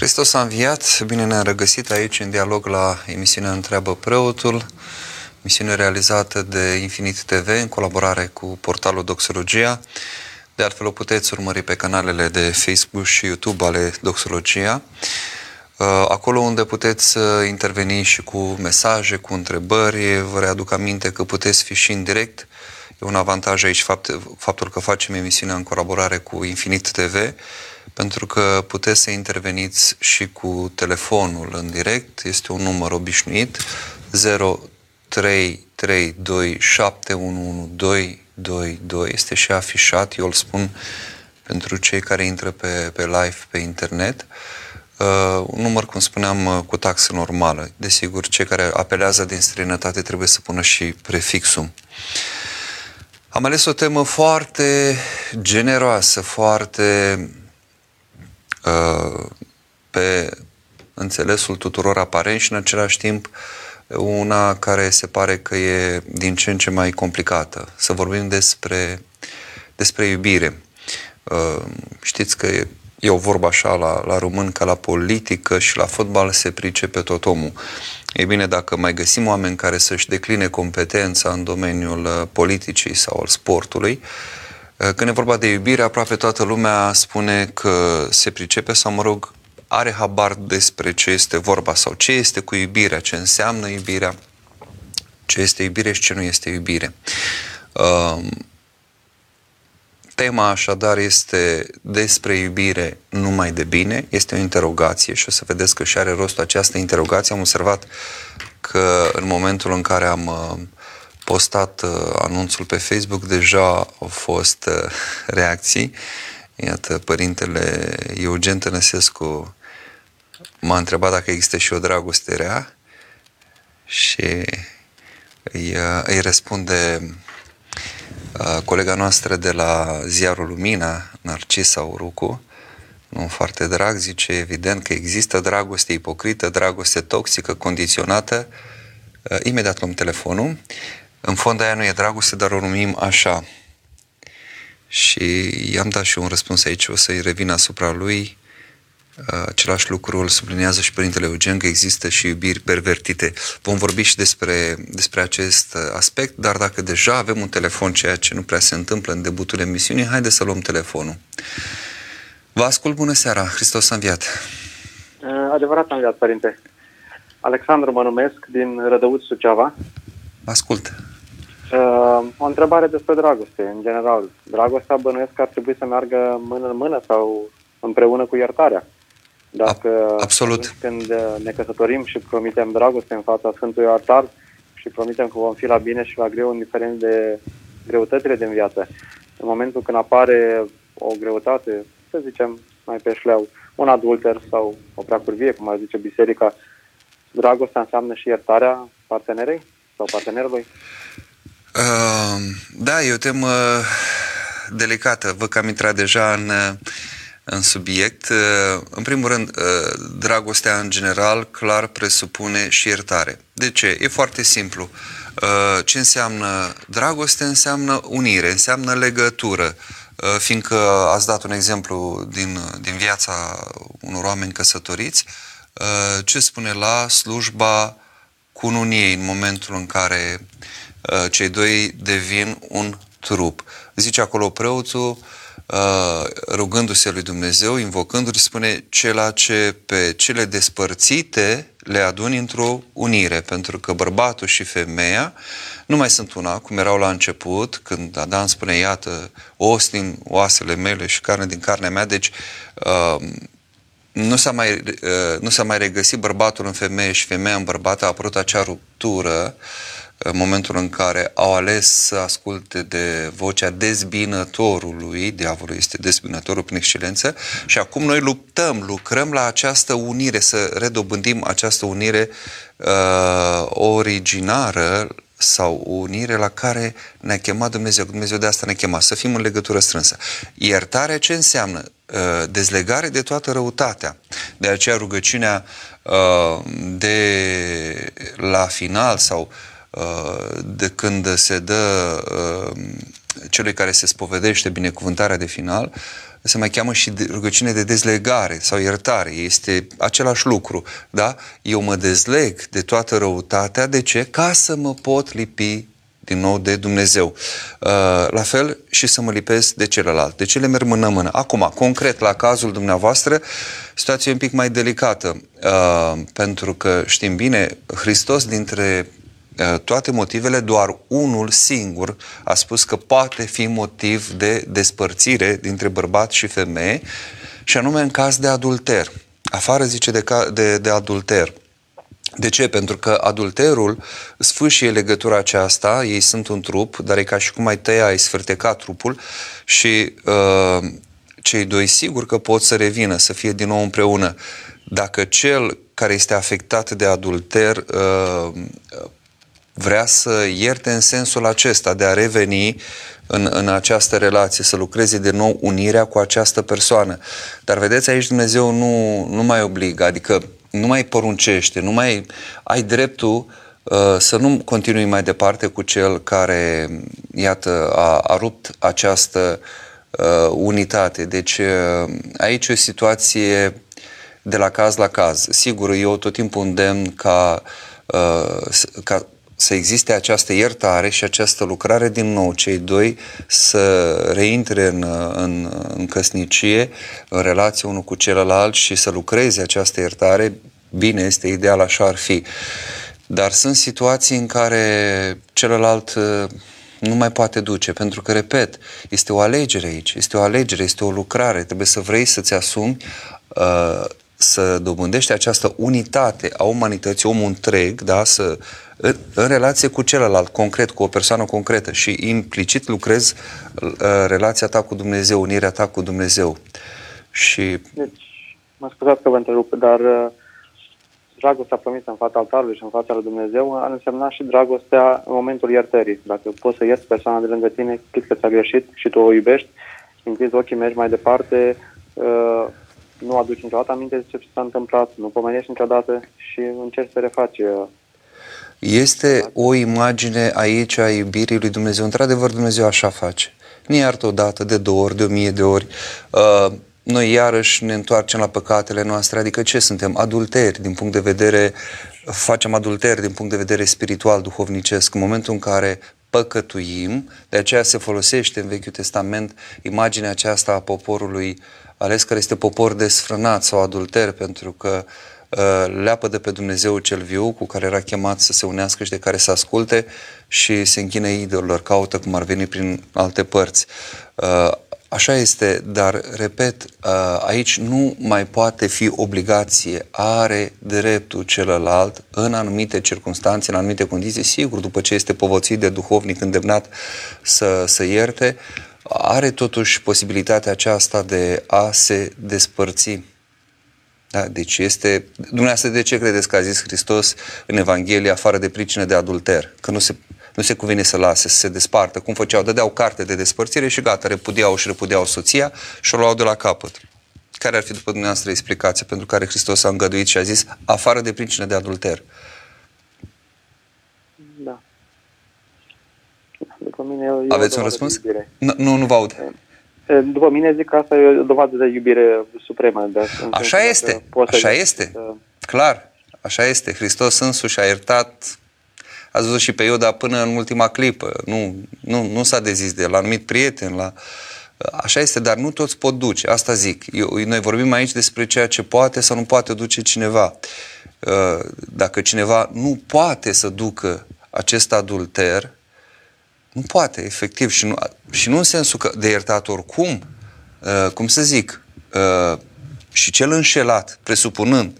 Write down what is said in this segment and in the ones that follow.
Hristos a înviat, bine ne-am regăsit aici în dialog la emisiunea Întreabă Preotul, misiune realizată de Infinit TV în colaborare cu portalul Doxologia. De altfel o puteți urmări pe canalele de Facebook și YouTube ale Doxologia. Uh, acolo unde puteți interveni și cu mesaje, cu întrebări, vă readuc aminte că puteți fi și în direct. E un avantaj aici faptul că facem emisiunea în colaborare cu Infinit TV pentru că puteți să interveniți și cu telefonul în direct. Este un număr obișnuit 0332711222. Este și afișat, eu îl spun pentru cei care intră pe, pe live pe internet. Uh, un număr, cum spuneam, uh, cu taxă normală. Desigur, cei care apelează din străinătate trebuie să pună și prefixul. Am ales o temă foarte generoasă, foarte Uh, pe înțelesul tuturor aparent și în același timp una care se pare că e din ce în ce mai complicată. Să vorbim despre, despre iubire. Uh, știți că e, e o vorbă așa la, la român ca la politică și la fotbal se pricepe tot omul. E bine, dacă mai găsim oameni care să-și decline competența în domeniul uh, politicii sau al sportului, Eh, când e vorba de iubire, aproape toată lumea spune că se pricepe sau, mă rog, are habar despre ce este vorba sau ce este cu iubirea, ce înseamnă iubirea, ce este iubire și ce nu este iubire. Ehm, tema așadar este despre iubire numai de bine, este o interogație și o să vedeți că și are rostul această interogație. Am observat că în momentul în care am uh, postat uh, anunțul pe Facebook, deja au fost uh, reacții. Iată, părintele Eugen Tănăsescu m-a întrebat dacă există și o dragoste rea și îi, uh, îi răspunde uh, colega noastră de la ziarul Lumina, Narcisa Urucu, nu foarte drag, zice evident că există dragoste ipocrită, dragoste toxică, condiționată. Uh, imediat luăm telefonul în fond aia nu e dragoste, dar o numim așa. Și i-am dat și un răspuns aici, o să-i revin asupra lui. Același lucru îl sublinează și Părintele Eugen, că există și iubiri pervertite. Vom vorbi și despre, despre acest aspect, dar dacă deja avem un telefon, ceea ce nu prea se întâmplă în debutul emisiunii, haide să luăm telefonul. Vă ascult, bună seara, Hristos a înviat. Adevărat a înviat, Părinte. Alexandru mă numesc, din Rădăuț, Suceava. Ascult. Uh, o întrebare despre dragoste, în general. Dragostea bănuiesc că ar trebui să meargă mână în mână sau împreună cu iertarea. Dacă Absolut. când ne căsătorim și promitem dragoste în fața Sfântului Altar și promitem că vom fi la bine și la greu, indiferent de greutățile din viață. În momentul când apare o greutate, să zicem, mai pe șleau, un adulter sau o preacurvie, cum ar zice biserica, dragostea înseamnă și iertarea partenerei sau partenerului? Uh, da, e o temă delicată. Văd că am intrat deja în, în subiect. Uh, în primul rând, uh, dragostea în general clar presupune și iertare. De ce? E foarte simplu. Uh, ce înseamnă dragoste? Înseamnă unire, înseamnă legătură. Fiindcă ați dat un exemplu din, din viața unor oameni căsătoriți, ce spune la slujba cununiei în momentul în care uh, cei doi devin un trup. Zice acolo preotul, uh, rugându-se lui Dumnezeu, invocându-l, spune cela ce pe cele despărțite le aduni într-o unire, pentru că bărbatul și femeia nu mai sunt una, cum erau la început, când Adam spune, iată, os din oasele mele și carne din carnea mea, deci uh, nu s-a mai, uh, nu s-a mai regăsit bărbatul în femeie și femeia în bărbat, a apărut acea ruptură în momentul în care au ales să asculte de vocea dezbinătorului, diavolul este dezbinătorul prin excelență, și acum noi luptăm, lucrăm la această unire, să redobândim această unire uh, originară sau o unire la care ne-a chemat Dumnezeu. Dumnezeu de asta ne-a chemat, să fim în legătură strânsă. Iertare ce înseamnă? Uh, dezlegare de toată răutatea. De aceea rugăciunea uh, de la final sau uh, de când se dă celui care se spovedește binecuvântarea de final, se mai cheamă și rugăciune de dezlegare sau iertare. Este același lucru, da? Eu mă dezleg de toată răutatea. De ce? Ca să mă pot lipi din nou de Dumnezeu. Uh, la fel și să mă lipesc de celălalt. De ce le merg mână-mână? Acum, concret, la cazul dumneavoastră, situația e un pic mai delicată, uh, pentru că știm bine, Hristos dintre uh, toate motivele, doar unul singur a spus că poate fi motiv de despărțire dintre bărbat și femeie, și anume în caz de adulter. Afară zice de, de, de adulter. De ce? Pentru că adulterul sfâșie legătura aceasta, ei sunt un trup, dar e ca și cum ai tăia, ai sfârteca trupul și uh, cei doi sigur că pot să revină, să fie din nou împreună. Dacă cel care este afectat de adulter uh, vrea să ierte în sensul acesta de a reveni în, în această relație, să lucreze de nou unirea cu această persoană. Dar vedeți, aici Dumnezeu nu, nu mai obligă, adică nu mai poruncește, nu mai ai dreptul uh, să nu continui mai departe cu cel care, iată, a, a rupt această uh, unitate. Deci uh, aici e o situație de la caz la caz. Sigur, eu tot timpul îndemn ca, uh, ca să existe această iertare și această lucrare din nou, cei doi să reintre în, în, în căsnicie, în relație unul cu celălalt și să lucreze această iertare, bine, este ideal, așa ar fi. Dar sunt situații în care celălalt uh, nu mai poate duce, pentru că, repet, este o alegere aici, este o alegere, este o lucrare, trebuie să vrei să-ți asumi uh, să dobândești această unitate a umanității, omul întreg, da, să în, în relație cu celălalt, concret, cu o persoană concretă și implicit lucrezi uh, relația ta cu Dumnezeu, unirea ta cu Dumnezeu. Și... Deci, mă scuzați că vă întrerup, dar uh, dragostea promisă în fața altarului și în fața lui Dumnezeu ar însemna și dragostea în momentul iertării. Dacă poți să ierți persoana de lângă tine, cât că ți-a greșit și tu o iubești, închizi ochii, mergi mai departe, uh, nu aduci niciodată aminte de ce s-a întâmplat, nu pomenești niciodată și încerci să refaci uh, este o imagine aici a iubirii lui Dumnezeu. Într-adevăr, Dumnezeu așa face. Nu iartă o dată, de două ori, de o mie de ori. Uh, noi iarăși ne întoarcem la păcatele noastre, adică ce suntem? Adulteri din punct de vedere, facem adulteri din punct de vedere spiritual, duhovnicesc, în momentul în care păcătuim, de aceea se folosește în Vechiul Testament imaginea aceasta a poporului ales care este popor desfrânat sau adulter, pentru că uh, Uh, leapă de pe Dumnezeu cel viu cu care era chemat să se unească și de care să asculte și se închine idolilor, caută cum ar veni prin alte părți. Uh, așa este, dar, repet, uh, aici nu mai poate fi obligație. Are dreptul celălalt în anumite circunstanțe, în anumite condiții, sigur, după ce este povățuit de duhovnic îndemnat să, să ierte, are totuși posibilitatea aceasta de a se despărți. Da? Deci este... Dumneavoastră, de ce credeți că a zis Hristos în Evanghelie afară de pricină de adulter? Că nu se, nu se cuvine să lase, să se despartă. Cum făceau? Dădeau carte de despărțire și gata, repudiau și repudiau soția și o luau de la capăt. Care ar fi, după dumneavoastră, explicația pentru care Hristos a îngăduit și a zis afară de pricină de adulter? Da. După mine, eu Aveți un răspuns? Nu, nu vă aud. După mine zic că asta e o dovadă de iubire supremă. De așa este, așa este, să... clar, așa este. Hristos însuși a iertat, ați văzut și pe Ioda până în ultima clipă. Nu, nu, nu s-a dezis de el, l-a numit prieten, la... Așa este, dar nu toți pot duce, asta zic. Eu, noi vorbim aici despre ceea ce poate sau nu poate duce cineva. Dacă cineva nu poate să ducă acest adulter, nu poate, efectiv. Și nu, și nu în sensul că de iertat oricum, uh, cum să zic, uh, și cel înșelat, presupunând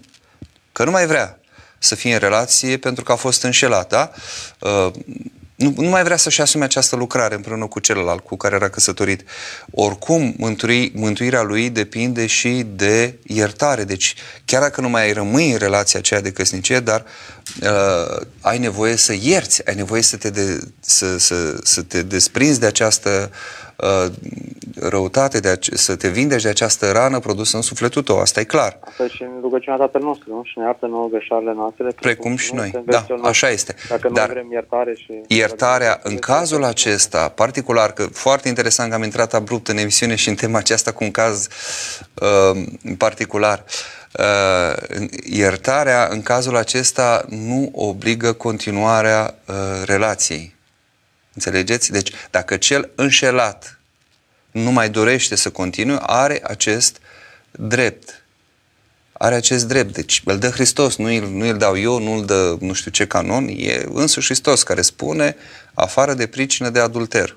că nu mai vrea să fie în relație pentru că a fost înșelat, da? Uh, nu, nu mai vrea să-și asume această lucrare împreună cu celălalt cu care era căsătorit. Oricum, mântui, mântuirea lui depinde și de iertare. Deci, chiar dacă nu mai rămâi în relația aceea de căsnicie, dar uh, ai nevoie să ierți, ai nevoie să te, de, să, să, să te desprinzi de această uh, răutate, de ace- să te vindești de această rană produsă în sufletul tău, asta e clar. Asta e și în rugăciunea Tatăl nostru, nu? Și ne iartă nouă greșalele noastre. Precum și noi. suntem Da, versul așa nostru. este. Dacă Dar nu vrem iertare și... Iertarea, în cazul acesta, particular, că foarte interesant că am intrat abrupt în emisiune și în tema aceasta cu un caz uh, particular, uh, iertarea, în cazul acesta, nu obligă continuarea uh, relației. Înțelegeți? Deci, dacă cel înșelat nu mai dorește să continue, are acest drept. Are acest drept. Deci îl dă Hristos, nu îl, nu îl dau eu, nu îl dă nu știu ce canon, e însuși Hristos care spune afară de pricină de adulter.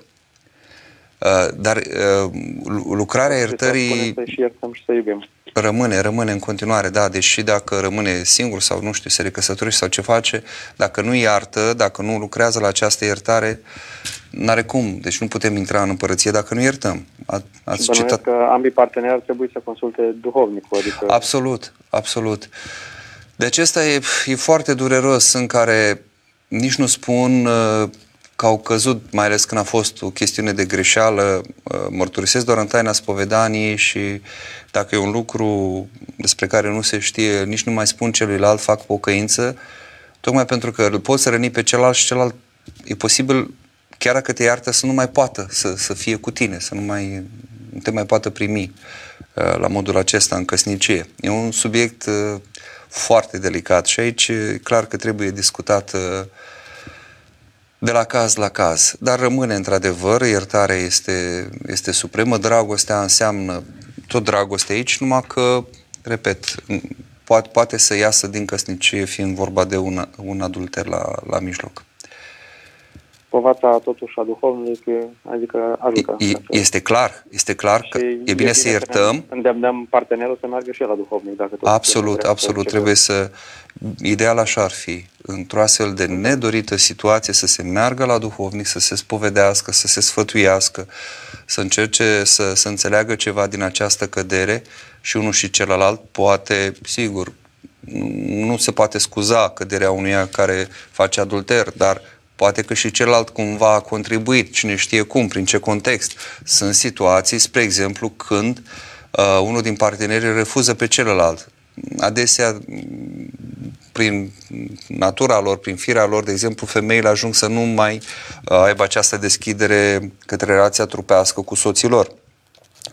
Uh, Dar uh, lu- lucrarea iertării Spune să și iertăm și să iubim. rămâne, rămâne în continuare, da, deși dacă rămâne singur sau nu știu, se recăsătorește sau ce face, dacă nu iartă, dacă nu lucrează la această iertare, n-are cum. Deci nu putem intra în împărăție dacă nu iertăm. A, ați Și bănuiesc citat că ambii parteneri ar trebui să consulte duhovnicul, adică Absolut, absolut. Deci ăsta e, e foarte dureros în care nici nu spun uh, că au căzut, mai ales când a fost o chestiune de greșeală, uh, mărturisesc doar în taina spovedaniei și dacă e un lucru despre care nu se știe, nici nu mai spun celuilalt, fac pocăință, tocmai pentru că îl poți răni pe celălalt și celălalt e posibil, chiar dacă te iartă, să nu mai poată să, să fie cu tine, să nu mai nu te mai poată primi uh, la modul acesta în căsnicie. E un subiect uh, foarte delicat și aici e clar că trebuie discutat uh, de la caz la caz. Dar rămâne într-adevăr, iertarea este, este supremă, dragostea înseamnă tot dragoste aici, numai că, repet, poate, poate să iasă din căsnicie fiind vorba de un, un adulter la, la mijloc. povața totuși a duhovnic, adică ajută. E, este clar, este clar că Și e bine să iertăm, ne Îndemnăm partenerul să meargă și el la duhovnic. Dacă tot Absolut, vrea absolut. să Trebuie să... Ideal așa ar fi, într-o astfel de nedorită situație, să se meargă la duhovnic, să se spovedească, să se sfătuiască, să încerce să, să înțeleagă ceva din această cădere și unul și celălalt poate, sigur, nu se poate scuza căderea unuia care face adulter, dar poate că și celălalt cumva a contribuit, cine știe cum, prin ce context. Sunt situații, spre exemplu, când uh, unul din parteneri refuză pe celălalt. Adesea, m, prin natura lor, prin firea lor, de exemplu, femeile ajung să nu mai uh, aibă această deschidere către relația trupească cu soții lor.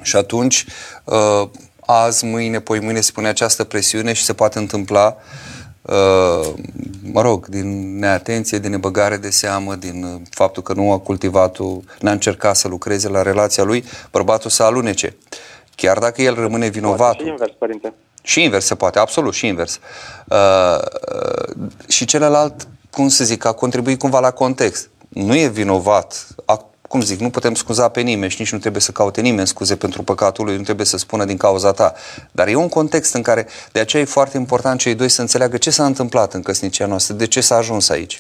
Și atunci, uh, azi, mâine, poi mâine se pune această presiune și se poate întâmpla, uh, mă rog, din neatenție, din nebăgare de seamă, din uh, faptul că nu a cultivat-o, n-a încercat să lucreze la relația lui, bărbatul să alunece. Chiar dacă el rămâne vinovat. Și invers, părinte. Și invers se poate, absolut, și invers. Uh, uh, și celălalt, cum să zic, a contribuit cumva la context. Nu e vinovat, a, cum zic, nu putem scuza pe nimeni și nici nu trebuie să caute nimeni scuze pentru păcatul lui, nu trebuie să spună din cauza ta. Dar e un context în care, de aceea e foarte important cei doi să înțeleagă ce s-a întâmplat în căsnicia noastră, de ce s-a ajuns aici.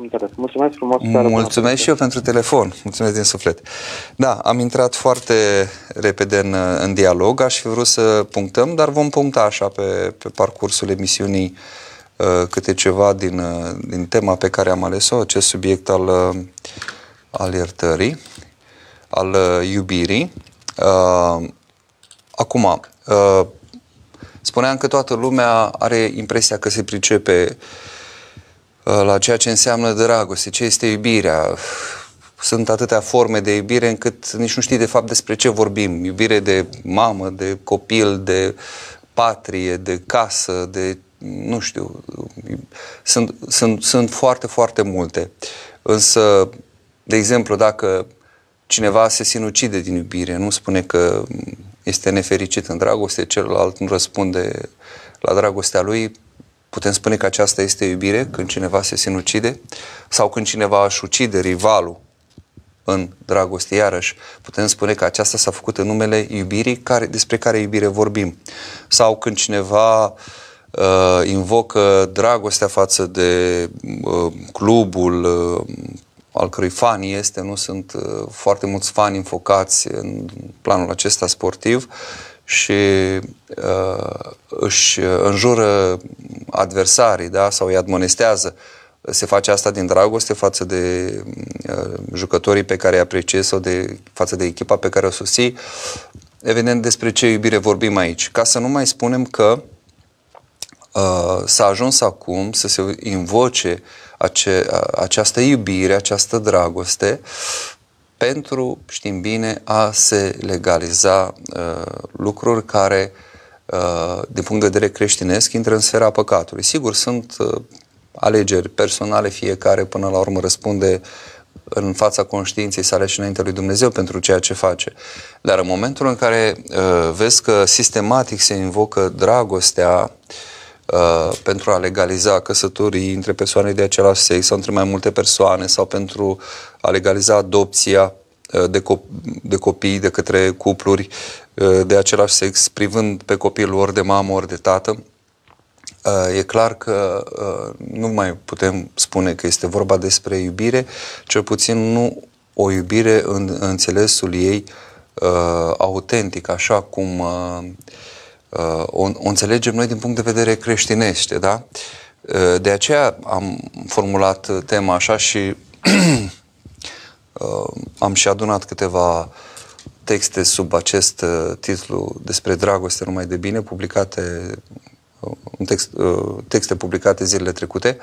Am înțeles. Mulțumesc frumos. seară bună, Mulțumesc și eu pentru telefon. Mulțumesc din suflet. Da, am intrat foarte repede în, în dialog. Aș fi vrut să punctăm, dar vom puncta așa pe, pe parcursul emisiunii uh, câte ceva din, uh, din tema pe care am ales-o, acest subiect al, uh, al iertării, al uh, iubirii. Uh, acum, uh, spuneam că toată lumea are impresia că se pricepe uh, la ceea ce înseamnă dragoste, ce este iubirea. Sunt atâtea forme de iubire încât nici nu știi de fapt despre ce vorbim. Iubire de mamă, de copil, de patrie, de casă, de nu știu. Sunt, sunt, sunt foarte, foarte multe. Însă, de exemplu, dacă cineva se sinucide din iubire, nu spune că este nefericit în dragoste, celălalt nu răspunde la dragostea lui, putem spune că aceasta este iubire când cineva se sinucide sau când cineva își ucide rivalul în dragoste, iarăși putem spune că aceasta s-a făcut în numele iubirii care, despre care iubire vorbim. Sau când cineva uh, invocă dragostea față de uh, clubul uh, al cărui fani este, nu sunt uh, foarte mulți fani înfocați în planul acesta sportiv și uh, își înjură adversarii da? sau îi admonestează se face asta din dragoste față de uh, jucătorii pe care îi apreciez sau de, față de echipa pe care o susții. Evident, despre ce iubire vorbim aici. Ca să nu mai spunem că uh, s-a ajuns acum să se invoce ace, această iubire, această dragoste pentru, știm bine, a se legaliza uh, lucruri care, uh, din punct de vedere creștinesc, intră în sfera păcatului. Sigur, sunt uh, alegeri personale, fiecare până la urmă răspunde în fața conștiinței sale și înaintea lui Dumnezeu pentru ceea ce face. Dar în momentul în care uh, vezi că sistematic se invocă dragostea uh, pentru a legaliza căsătorii între persoane de același sex sau între mai multe persoane sau pentru a legaliza adopția uh, de, cop- de copii de către cupluri uh, de același sex, privând pe copilul ori de mamă, ori de tată, Uh, e clar că uh, nu mai putem spune că este vorba despre iubire, cel puțin nu o iubire în înțelesul ei uh, autentic, așa cum o, o înțelegem noi din punct de vedere creștinește, da? De aceea am formulat tema așa și am și adunat câteva texte sub acest titlu despre dragoste numai de bine, publicate un text, uh, texte publicate zilele trecute,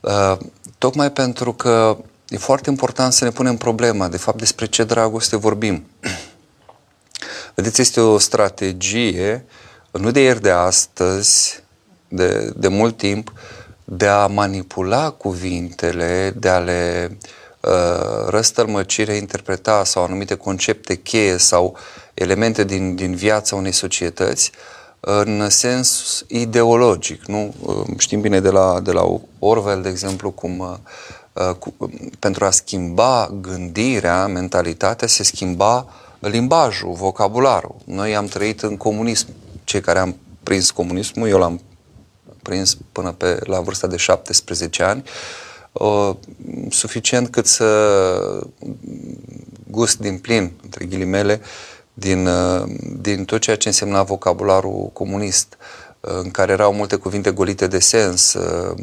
uh, tocmai pentru că e foarte important să ne punem problema, de fapt, despre ce dragoste vorbim. Vedeți, este o strategie, nu de ieri de astăzi, de, de mult timp, de a manipula cuvintele, de a le uh, răstălmăci, interpreta sau anumite concepte cheie sau elemente din, din viața unei societăți, uh, în sens ideologic. Nu? Știm bine de la, de la Orwell, de exemplu, cum uh, cu, pentru a schimba gândirea, mentalitatea, se schimba limbajul, vocabularul. Noi am trăit în comunism. Cei care am prins comunismul, eu l-am prins până pe, la vârsta de 17 ani, uh, suficient cât să gust din plin, între ghilimele, uh, din, uh, din tot ceea ce însemna vocabularul comunist, uh, în care erau multe cuvinte golite de sens uh,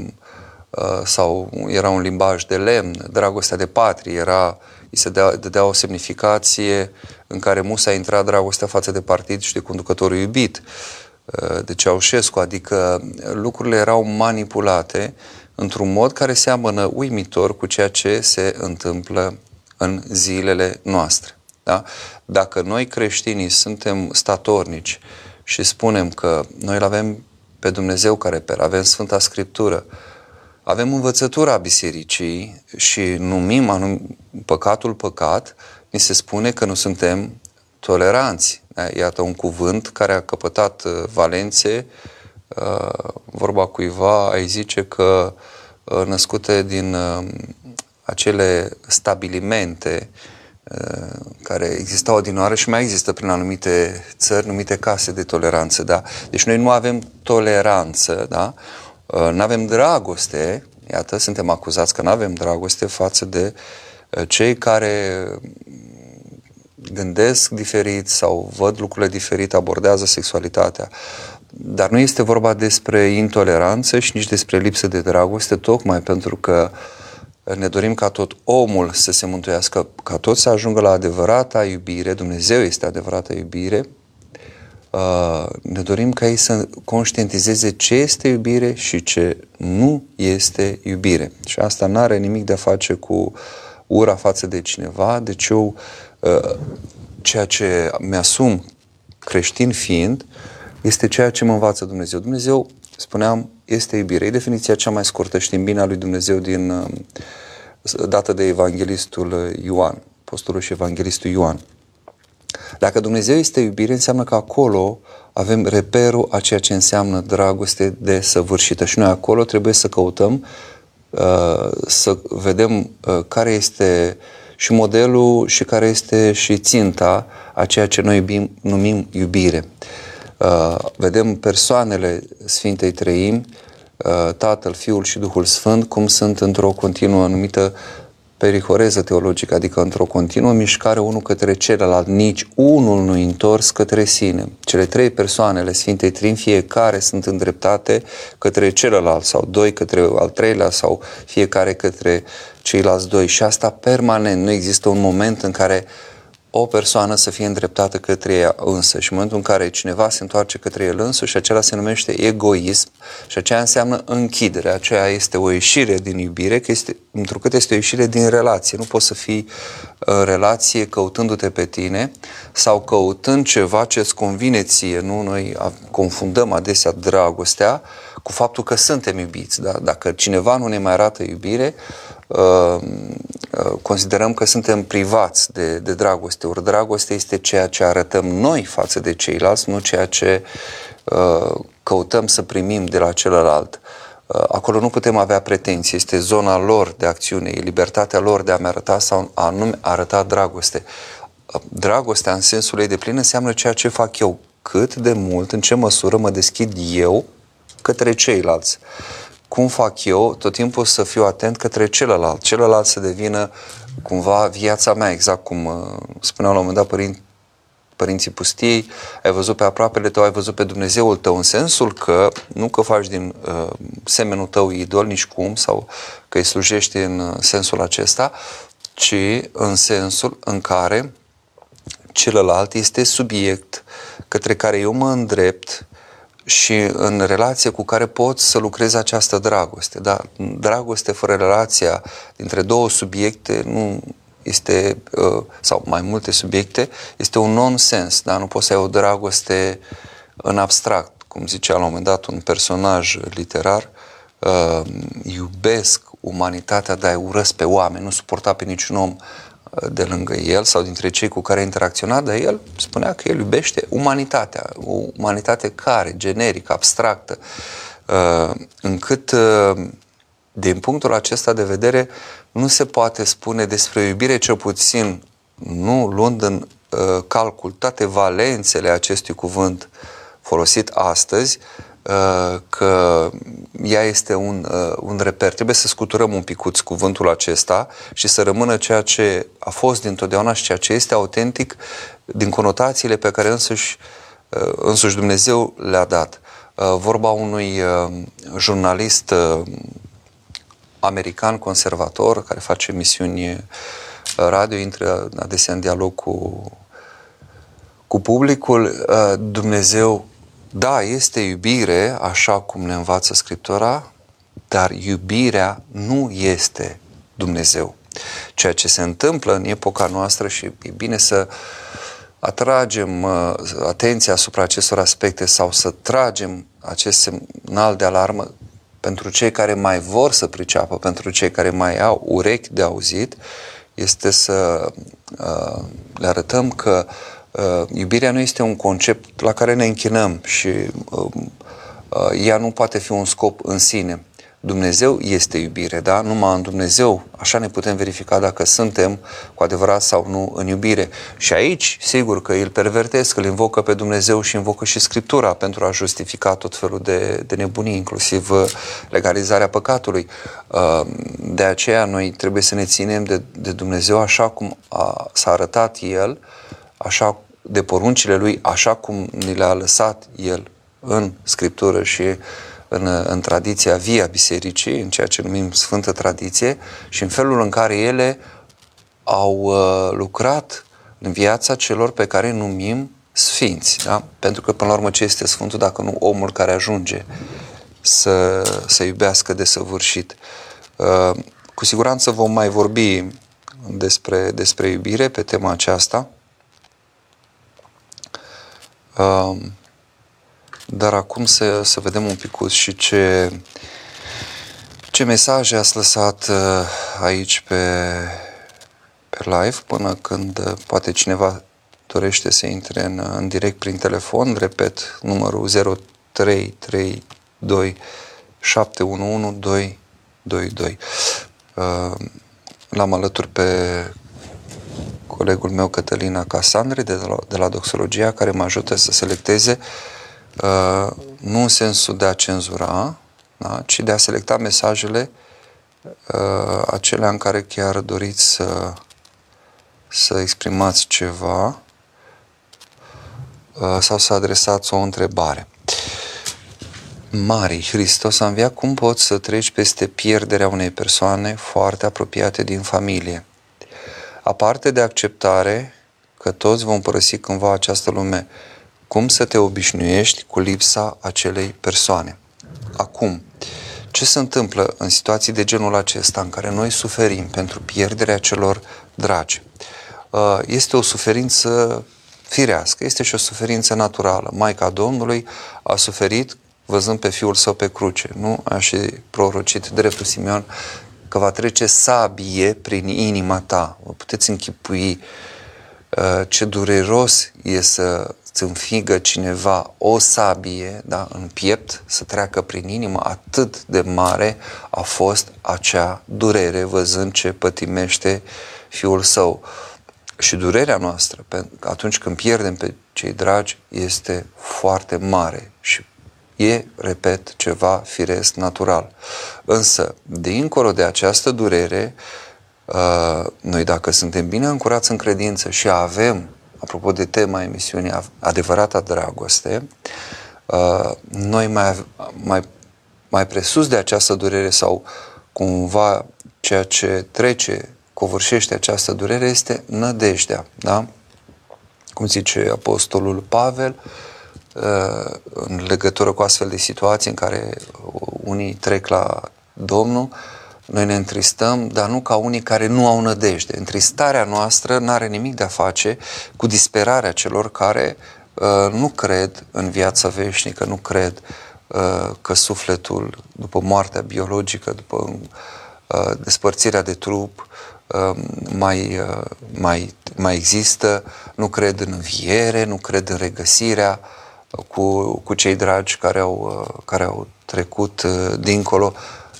sau era un limbaj de lemn, dragostea de patrie, era, îi se dea, dădea o semnificație în care Musa intra dragostea față de partid și de conducătorul iubit, de Ceaușescu, adică lucrurile erau manipulate într-un mod care seamănă uimitor cu ceea ce se întâmplă în zilele noastre. Da? Dacă noi creștinii suntem statornici și spunem că noi îl avem pe Dumnezeu care pe avem Sfânta Scriptură, avem învățătura bisericii și numim anum, păcatul păcat, ni se spune că nu suntem toleranți. Da? Iată un cuvânt care a căpătat uh, valențe, uh, vorba cuiva, ai zice că uh, născute din acele stabilimente Uh, care existau odinoară și mai există prin anumite țări numite case de toleranță, da? Deci noi nu avem toleranță, da? Uh, nu avem dragoste, iată, suntem acuzați că nu avem dragoste față de uh, cei care gândesc diferit sau văd lucrurile diferit, abordează sexualitatea. Dar nu este vorba despre intoleranță și nici despre lipsă de dragoste, tocmai pentru că uh, ne dorim ca tot omul să se mântuiască, ca tot să ajungă la adevărata iubire, Dumnezeu este adevărata iubire, uh, ne dorim ca ei să conștientizeze ce este iubire și ce nu este iubire. Și asta nu are nimic de a face cu ura față de cineva, deci eu uh, ceea ce mi-asum creștin fiind, este ceea ce mă învață Dumnezeu. Dumnezeu, spuneam, este iubire. E definiția cea mai scurtă, știm bine, a lui Dumnezeu din, uh, dată de evanghelistul Ioan, apostolul și evanghelistul Ioan. Dacă Dumnezeu este iubire, înseamnă că acolo avem reperul a ceea ce înseamnă dragoste de săvârșită. Și noi acolo trebuie să căutăm uh, să vedem uh, care este și modelul și care este și ținta a ceea ce noi numim iubire. Vedem persoanele Sfintei Trăimi Uh, Tatăl, Fiul și Duhul Sfânt, cum sunt într-o continuă anumită perihoreză teologică, adică într-o continuă mișcare unul către celălalt, nici unul nu întors către sine. Cele trei persoanele Sfintei Trin, fiecare sunt îndreptate către celălalt sau doi către al treilea sau fiecare către ceilalți doi și asta permanent. Nu există un moment în care o persoană să fie îndreptată către ea însă și în momentul în care cineva se întoarce către el însuși, acela se numește egoism și aceea înseamnă închidere, aceea este o ieșire din iubire, că este, întrucât este o ieșire din relație. Nu poți să fii în relație căutându-te pe tine sau căutând ceva ce îți convine ție. Nu? Noi confundăm adesea dragostea cu faptul că suntem iubiți. Da? Dacă cineva nu ne mai arată iubire, Uh, uh, considerăm că suntem privați de, de dragoste. Ori dragoste este ceea ce arătăm noi față de ceilalți, nu ceea ce uh, căutăm să primim de la celălalt. Acolo nu putem avea pretenții, este zona lor de acțiune, e libertatea lor de a-mi arăta sau a nu arăta dragoste. Dragostea în sensul ei de plin înseamnă ceea ce fac eu, cât de mult, în ce măsură mă deschid eu către ceilalți cum fac eu tot timpul să fiu atent către celălalt, celălalt să devină cumva viața mea, exact cum uh, spuneau la un moment dat părinți, părinții pustiei, ai văzut pe aproapele tău, ai văzut pe Dumnezeul tău, în sensul că nu că faci din uh, semenul tău idol nici cum, sau că îi slujești în uh, sensul acesta, ci în sensul în care celălalt este subiect către care eu mă îndrept și în relație cu care pot să lucrez această dragoste. Da? Dragoste fără relația dintre două subiecte nu este, uh, sau mai multe subiecte, este un nonsens. Da? Nu poți să ai o dragoste în abstract. Cum zicea la un moment dat un personaj literar, uh, iubesc umanitatea, dar urăsc pe oameni, nu suporta pe niciun om de lângă el sau dintre cei cu care a interacționat, dar el spunea că el iubește umanitatea, o umanitate care, generică, abstractă, uh, încât uh, din punctul acesta de vedere nu se poate spune despre iubire cel puțin nu luând în uh, calcul toate valențele acestui cuvânt folosit astăzi, Uh, că ea este un, uh, un reper. Trebuie să scuturăm un picuț cuvântul acesta și să rămână ceea ce a fost dintotdeauna și ceea ce este autentic din conotațiile pe care însuși, uh, însuși Dumnezeu le-a dat. Vorba unui jurnalist american conservator care face emisiuni radio, intră adesea în dialog cu, cu publicul. Dumnezeu da, este iubire, așa cum ne învață Scriptura, dar iubirea nu este Dumnezeu. Ceea ce se întâmplă în epoca noastră și e bine să atragem uh, atenția asupra acestor aspecte sau să tragem acest semnal de alarmă pentru cei care mai vor să priceapă, pentru cei care mai au urechi de auzit, este să uh, le arătăm că Uh, iubirea nu este un concept la care ne închinăm și uh, uh, ea nu poate fi un scop în sine. Dumnezeu este iubire, da? Numai în Dumnezeu, așa ne putem verifica dacă suntem cu adevărat sau nu în iubire. Și aici, sigur că îl pervertesc, îl invocă pe Dumnezeu și invocă și Scriptura pentru a justifica tot felul de, de nebunii, inclusiv legalizarea păcatului. De aceea noi trebuie să ne ținem de, de Dumnezeu așa cum a, s-a arătat El așa de poruncile lui, așa cum ni le-a lăsat el în Scriptură și în, în tradiția via bisericii, în ceea ce numim Sfântă Tradiție, și în felul în care ele au uh, lucrat în viața celor pe care numim sfinți. Da? Pentru că, până la urmă, ce este Sfântul dacă nu omul care ajunge să, să iubească de săvârșit? Uh, cu siguranță vom mai vorbi despre, despre iubire pe tema aceasta. Dar acum să, să vedem un pic și ce, ce mesaje ați lăsat uh, aici pe, pe live până când uh, poate cineva dorește să intre în, în direct prin telefon. Repet, numărul 0332 711 222. L-am alături pe colegul meu Cătălina Casandre de la, de la Doxologia, care mă ajută să selecteze uh, nu în sensul de a cenzura, da, ci de a selecta mesajele uh, acelea în care chiar doriți să, să exprimați ceva uh, sau să adresați o întrebare. Mari, Hristos a înviat, cum poți să treci peste pierderea unei persoane foarte apropiate din familie? Aparte de acceptare că toți vom părăsi cândva această lume, cum să te obișnuiești cu lipsa acelei persoane? Acum, ce se întâmplă în situații de genul acesta în care noi suferim pentru pierderea celor dragi? Uh, este o suferință firească, este și o suferință naturală. Maica Domnului a suferit văzând pe fiul său pe cruce, nu? A și prorocit dreptul Simeon că va trece sabie prin inima ta. Vă puteți închipui uh, ce dureros e să îți înfigă cineva o sabie da, în piept să treacă prin inimă, atât de mare a fost acea durere văzând ce pătimește fiul său. Și durerea noastră atunci când pierdem pe cei dragi este foarte mare și e, repet, ceva firesc natural. Însă, dincolo de această durere, uh, noi dacă suntem bine ancorați în credință și avem apropo de tema emisiunii Adevărata Dragoste, uh, noi mai, mai, mai presus de această durere sau cumva ceea ce trece, covârșește această durere este nădejdea, da? Cum zice Apostolul Pavel, uh, în legătură cu astfel de situații în care unii trec la Domnul, noi ne întristăm, dar nu ca unii care nu au nădejde. Întristarea noastră nu are nimic de a face cu disperarea celor care uh, nu cred în viața veșnică, nu cred uh, că sufletul, după moartea biologică, după uh, despărțirea de trup, uh, mai, uh, mai, mai există, nu cred în înviere, nu cred în regăsirea cu, cu cei dragi care au, uh, care au trecut uh, dincolo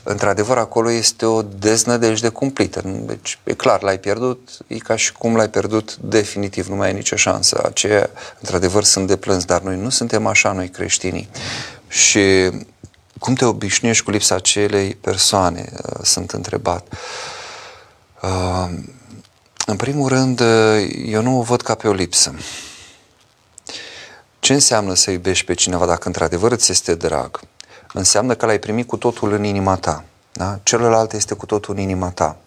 într-adevăr, acolo este o deznădejde cumplită. Deci, e clar, l-ai pierdut, e ca și cum l-ai pierdut definitiv, nu mai ai nicio șansă. Aceea, într-adevăr, sunt de plâns, dar noi nu suntem așa, noi creștinii. Și cum te obișnuiești cu lipsa acelei persoane, uh, sunt întrebat. Uh, în primul rând, uh, eu nu o văd ca pe o lipsă. Ce înseamnă să iubești pe cineva dacă într-adevăr îți este drag? înseamnă că l-ai primit cu totul în inima ta. Da? Celălalt este cu totul în inima ta.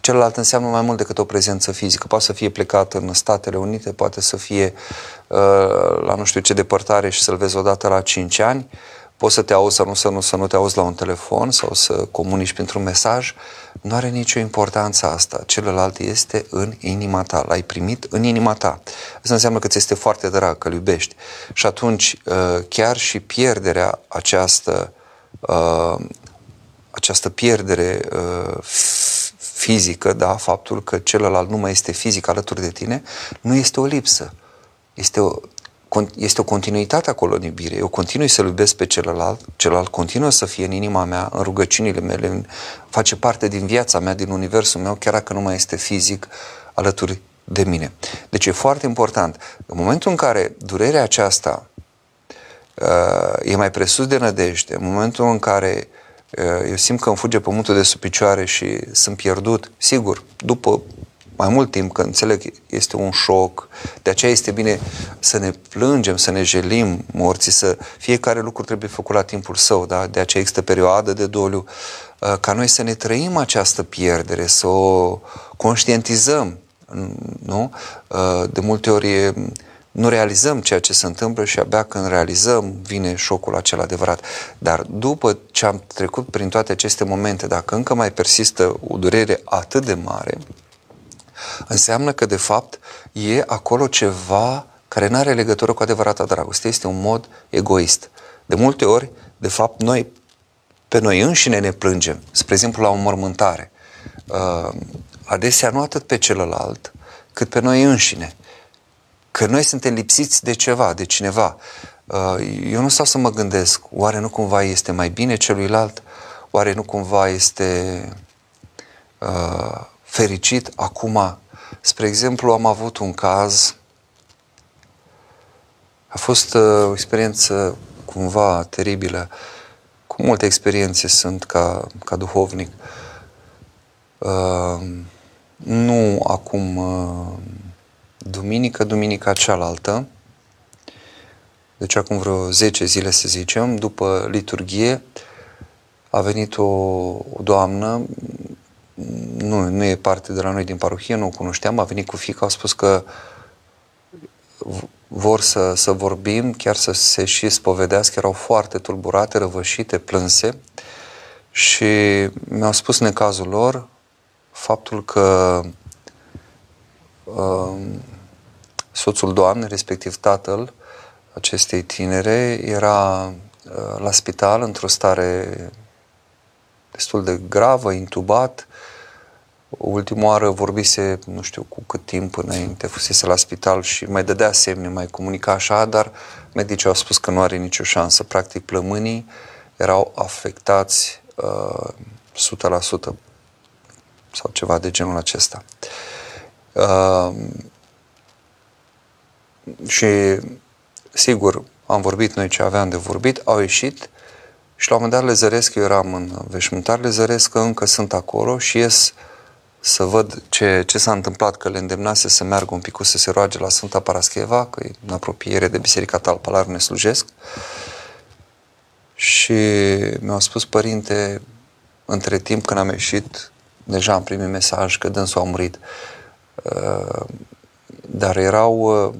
Celălalt înseamnă mai mult decât o prezență fizică. Poate să fie plecat în Statele Unite, poate să fie uh, la nu știu ce depărtare și să-l vezi odată la 5 ani, poți să te auzi sau nu să nu, să nu te auzi la un telefon sau să comunici printr-un mesaj, nu are nicio importanță asta. Celălalt este în inima ta, l-ai primit în inima ta. Asta înseamnă că ți este foarte drag, că îl iubești. Și atunci uh, chiar și pierderea această, uh, această pierdere uh, fizică, da, faptul că celălalt nu mai este fizic alături de tine, nu este o lipsă. Este o, este o continuitate acolo în iubire. Eu continui să-l iubesc pe celălalt, celălalt continuă să fie în inima mea, în rugăciunile mele, face parte din viața mea, din universul meu, chiar dacă nu mai este fizic alături de mine. Deci e foarte important. În momentul în care durerea aceasta uh, e mai presus de nădejde, în momentul în care uh, eu simt că îmi fuge pământul de sub picioare și sunt pierdut, sigur, după mai mult timp, că înțeleg este un șoc, de aceea este bine să ne plângem, să ne jelim morții, să fiecare lucru trebuie făcut la timpul său, da? de aceea există perioadă de doliu, uh, ca noi să ne trăim această pierdere, să o conștientizăm, nu? Uh, de multe ori nu realizăm ceea ce se întâmplă și abia când realizăm vine șocul acela adevărat. Dar după ce am trecut prin toate aceste momente, dacă încă mai persistă o durere atât de mare, înseamnă că, de fapt, e acolo ceva care nu are legătură cu adevărata dragoste. Este un mod egoist. De multe ori, de fapt, noi pe noi înșine ne plângem. Spre exemplu, la o mormântare. Uh, adesea nu atât pe celălalt, cât pe noi înșine. Că noi suntem lipsiți de ceva, de cineva. Uh, eu nu stau să mă gândesc, oare nu cumva este mai bine celuilalt? Oare nu cumva este uh, fericit acum. Spre exemplu, am avut un caz, a fost uh, o experiență cumva teribilă, cu multe experiențe sunt ca, ca duhovnic. Uh, nu acum uh, duminică, duminica cealaltă, deci acum vreo 10 zile să zicem, după liturghie, a venit o, o doamnă, nu, nu e parte de la noi din parohie, nu o cunoșteam, a venit cu fica, a spus că vor să, să vorbim, chiar să se și spovedească, erau foarte tulburate, răvășite, plânse. Și mi-au spus necazul lor faptul că uh, soțul doamnei, respectiv tatăl acestei tinere, era uh, la spital într-o stare destul de gravă, intubat. Ultima oară vorbise, nu știu cu cât timp înainte, fusese la spital și mai dădea semne, mai comunica așa, dar medicii au spus că nu are nicio șansă. Practic, plămânii erau afectați uh, 100% sau ceva de genul acesta. Uh, și, sigur, am vorbit noi ce aveam de vorbit, au ieșit și la un moment dat le zăresc, eu eram în veșmântar, le zăresc că încă sunt acolo și ies să văd ce, ce s-a întâmplat, că le îndemnase să meargă un pic să se roage la Sfânta Parascheva, că e în apropiere de Biserica Talpalar ne slujesc. Și mi-au spus, părinte, între timp când am ieșit, deja am primit mesaj că dânsul a murit. Uh, dar erau, uh,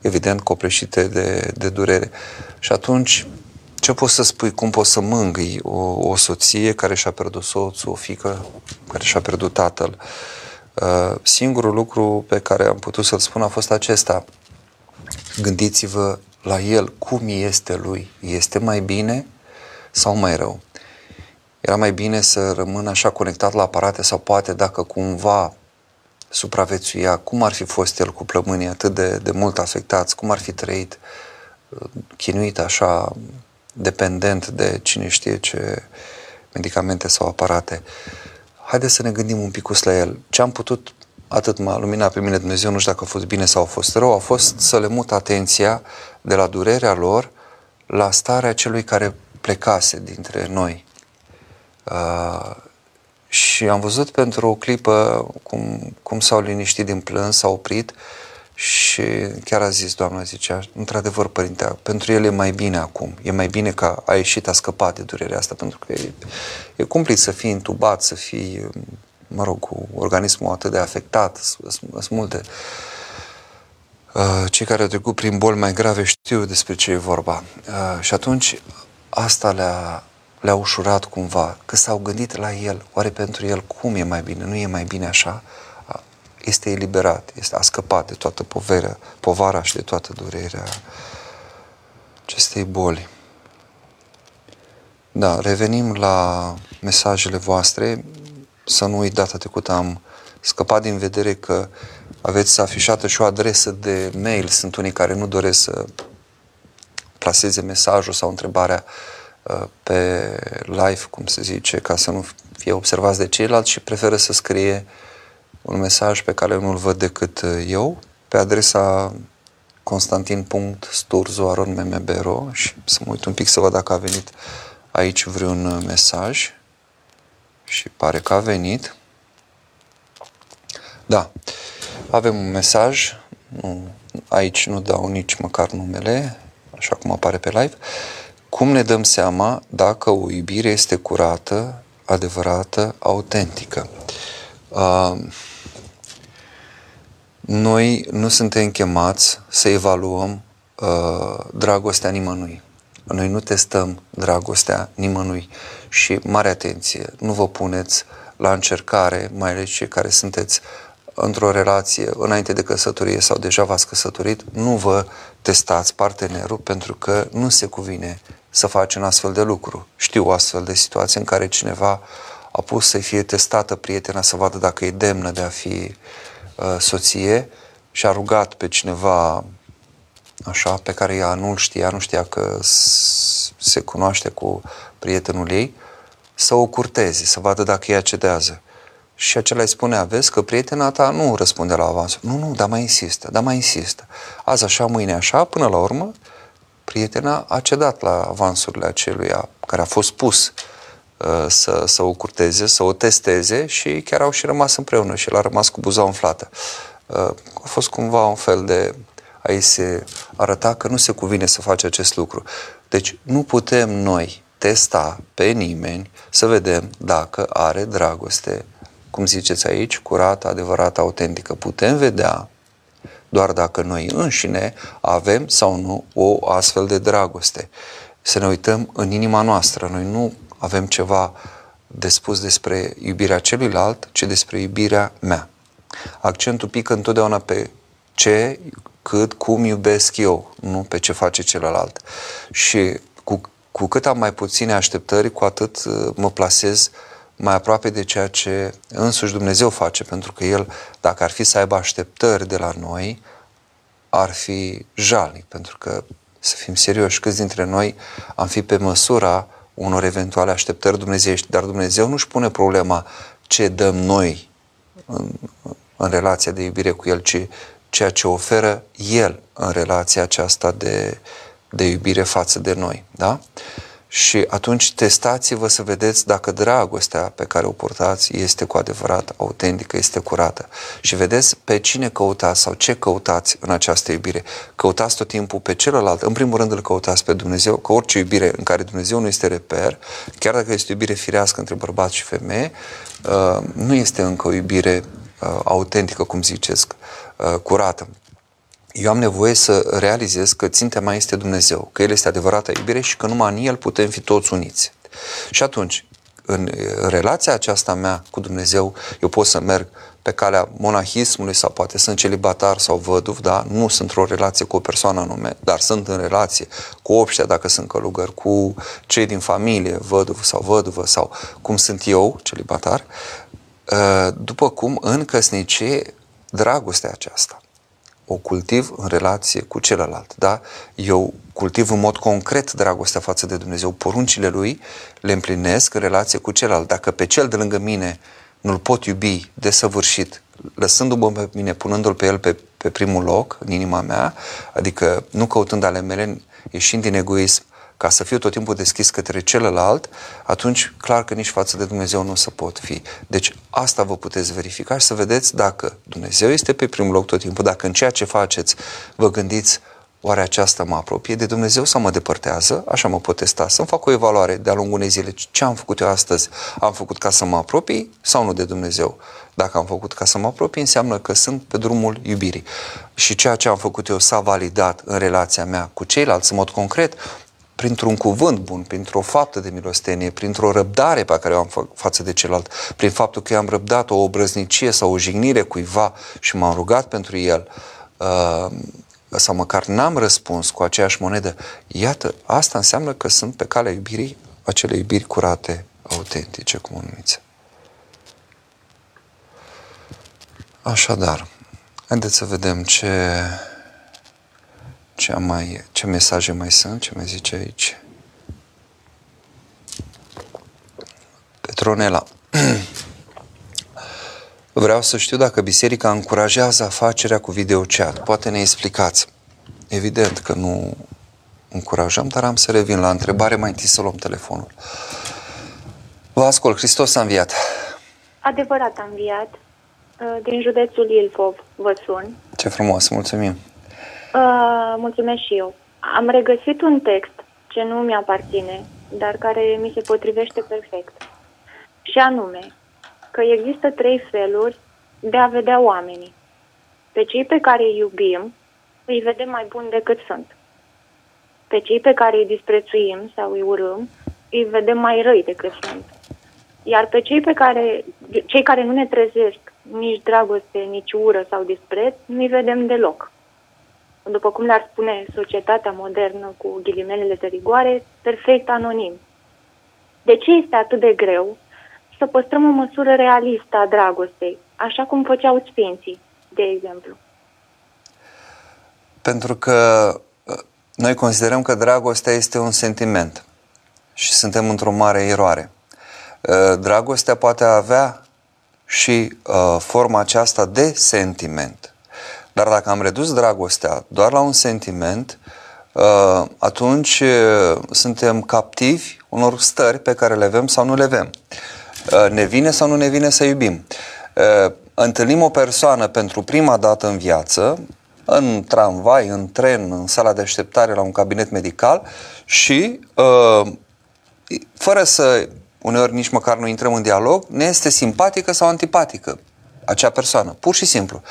evident, copleșite de, de durere. Și atunci ce poți să spui? Cum poți să mângâi o, o soție care și-a pierdut soțul, o fică care și-a pierdut tatăl? Uh, singurul lucru pe care am putut să-l spun a fost acesta. Gândiți-vă la el, cum este lui. Este mai bine sau mai rău? Era mai bine să rămână așa conectat la aparate sau poate dacă cumva supraviețuia, cum ar fi fost el cu plămânii atât de, de mult afectați, cum ar fi trăit uh, chinuit așa dependent de cine știe ce medicamente sau aparate. Haideți să ne gândim un pic la el. Ce am putut, atât m-a luminat pe mine Dumnezeu, nu știu dacă a fost bine sau a fost rău, a fost să le mut atenția de la durerea lor la starea celui care plecase dintre noi. Uh, și am văzut pentru o clipă cum, cum s-au liniștit din plâns, s-au oprit și chiar a zis, doamna zicea, într-adevăr, părinte, pentru el e mai bine acum. E mai bine că a ieșit, a scăpat de durerea asta, pentru că e, e cumplit să fii intubat, să fii, mă rog, cu organismul atât de afectat, sunt multe. Uh, cei care au trecut prin boli mai grave știu despre ce e vorba. Uh, și atunci asta le-a, le-a ușurat cumva, că s-au gândit la el, oare pentru el cum e mai bine, nu e mai bine așa? Este eliberat, este, a scăpat de toată poverea, povara și de toată durerea acestei boli. Da, revenim la mesajele voastre. Să nu uit, data trecută am scăpat din vedere că aveți afișată și o adresă de mail. Sunt unii care nu doresc să plaseze mesajul sau întrebarea uh, pe live, cum se zice, ca să nu fie observați de ceilalți și preferă să scrie uh, un mesaj pe care nu-l văd decât uh, eu, pe adresa constantin.sturzo.mmebero și să mă uit un pic să văd dacă a venit aici vreun uh, mesaj și pare că a venit. Da, avem un mesaj, nu, aici nu dau nici măcar numele, așa cum apare pe live. Cum ne dăm seama dacă o iubire este curată, adevărată, autentică? Uh, noi nu suntem chemați să evaluăm uh, dragostea nimănui. Noi nu testăm dragostea nimănui și mare atenție, nu vă puneți la încercare, mai ales cei care sunteți într-o relație înainte de căsătorie sau deja v-ați căsătorit, nu vă testați partenerul pentru că nu se cuvine să faci un astfel de lucru. Știu o astfel de situație în care cineva a pus să fie testată prietena să vadă dacă e demnă de a fi Uh, soție și a rugat pe cineva așa, pe care ea nu știa, nu știa că se cunoaște cu prietenul ei, să o curteze, să vadă dacă ea cedează. Și acela îi spunea, vezi că prietena ta nu răspunde la avansul. Nu, nu, dar mai insistă, dar mai insistă. Azi așa, mâine așa, până la urmă, prietena a cedat la avansurile acelui care a fost pus uh, să, să o curteze, să o testeze și chiar au și rămas împreună și el a rămas cu buza umflată. Uh, a fost cumva un fel de a se arăta că nu se cuvine să faci acest lucru. Deci nu putem noi testa pe nimeni să vedem dacă are dragoste, cum ziceți aici, curată, adevărată, autentică. Putem vedea doar dacă noi înșine avem sau nu o astfel de dragoste. Să ne uităm în inima noastră. Noi nu avem ceva de spus despre iubirea celuilalt, ci despre iubirea mea. Accentul pică întotdeauna pe ce, cât, cum iubesc eu, nu pe ce face celălalt. Și cu, cu cât am mai puține așteptări, cu atât uh, mă plasez mai aproape de ceea ce însuși Dumnezeu face, pentru că El, dacă ar fi să aibă așteptări de la noi, ar fi jalnic, pentru că, să fim serioși, câți dintre noi am fi pe măsura unor eventuale așteptări dumnezeiești, dar Dumnezeu nu-și pune problema ce dăm noi în, în relația de iubire cu El, ci ceea ce oferă El în relația aceasta de, de iubire față de noi. Da? Și atunci testați-vă să vedeți dacă dragostea pe care o purtați este cu adevărat autentică, este curată. Și vedeți pe cine căutați sau ce căutați în această iubire. Căutați tot timpul pe celălalt. În primul rând îl căutați pe Dumnezeu, că orice iubire în care Dumnezeu nu este reper, chiar dacă este iubire firească între bărbat și femeie, uh, nu este încă o iubire uh, autentică, cum ziceți, uh, curată eu am nevoie să realizez că țintea mea este Dumnezeu, că El este adevărata iubire și că numai în El putem fi toți uniți. Și atunci, în relația aceasta mea cu Dumnezeu, eu pot să merg pe calea monahismului sau poate sunt celibatar sau văduv, da? nu sunt într-o relație cu o persoană anume, dar sunt în relație cu obștea dacă sunt călugări, cu cei din familie, văduv sau văduvă sau cum sunt eu, celibatar, după cum în căsnicie dragostea aceasta o cultiv în relație cu celălalt. Da? Eu cultiv în mod concret dragostea față de Dumnezeu. Poruncile Lui le împlinesc în relație cu celălalt. Dacă pe cel de lângă mine nu-l pot iubi desăvârșit, lăsându-mă pe mine, punându-l pe el pe, pe primul loc în inima mea, adică nu căutând ale mele, ieșind din egoism, ca să fiu tot timpul deschis către celălalt, atunci clar că nici față de Dumnezeu nu o să pot fi. Deci asta vă puteți verifica și să vedeți dacă Dumnezeu este pe primul loc tot timpul, dacă în ceea ce faceți vă gândiți Oare aceasta mă apropie de Dumnezeu sau mă depărtează? Așa mă pot testa. Să-mi fac o evaluare de-a lungul unei zile. Ce am făcut eu astăzi? Am făcut ca să mă apropii sau nu de Dumnezeu? Dacă am făcut ca să mă apropii, înseamnă că sunt pe drumul iubirii. Și ceea ce am făcut eu s-a validat în relația mea cu ceilalți, în mod concret, printr-un cuvânt bun, printr-o faptă de milostenie, printr-o răbdare pe care o am fa- față de celălalt, prin faptul că am răbdat o obrăznicie sau o jignire cuiva și m-am rugat pentru el, uh, sau măcar n-am răspuns cu aceeași monedă, iată, asta înseamnă că sunt pe calea iubirii, acele iubiri curate, autentice, cum o numiți. Așadar, haideți să vedem ce ce, mai, ce mesaje mai sunt? Ce mai zice aici? Petronela. Vreau să știu dacă biserica încurajează afacerea cu videochat. Poate ne explicați. Evident că nu încurajăm, dar am să revin la întrebare. Mai întâi să luăm telefonul. Vă ascult. Hristos a înviat. Adevărat a înviat. Din județul Ilfov vă sun. Ce frumos, mulțumim. Uh, mulțumesc și eu. Am regăsit un text ce nu mi-aparține, dar care mi se potrivește perfect. Și anume, că există trei feluri de a vedea oamenii. Pe cei pe care îi iubim, îi vedem mai buni decât sunt. Pe cei pe care îi disprețuim sau îi urâm, îi vedem mai răi decât sunt. Iar pe cei pe care, cei care nu ne trezesc nici dragoste, nici ură sau dispreț, nu-i vedem deloc după cum le-ar spune societatea modernă cu ghilimelele de rigoare, perfect anonim. De ce este atât de greu să păstrăm o măsură realistă a dragostei, așa cum făceau sfinții, de exemplu? Pentru că uh, noi considerăm că dragostea este un sentiment și suntem într-o mare eroare. Uh, dragostea poate avea și uh, forma aceasta de sentiment. Dar dacă am redus dragostea doar la un sentiment, uh, atunci uh, suntem captivi unor stări pe care le avem sau nu le avem. Uh, ne vine sau nu ne vine să iubim. Întâlnim o persoană pentru prima dată în viață, în tramvai, în tren, în sala de așteptare la un cabinet medical și fără să uneori nici măcar nu intrăm în dialog, ne este simpatică sau antipatică acea persoană, pur și simplu.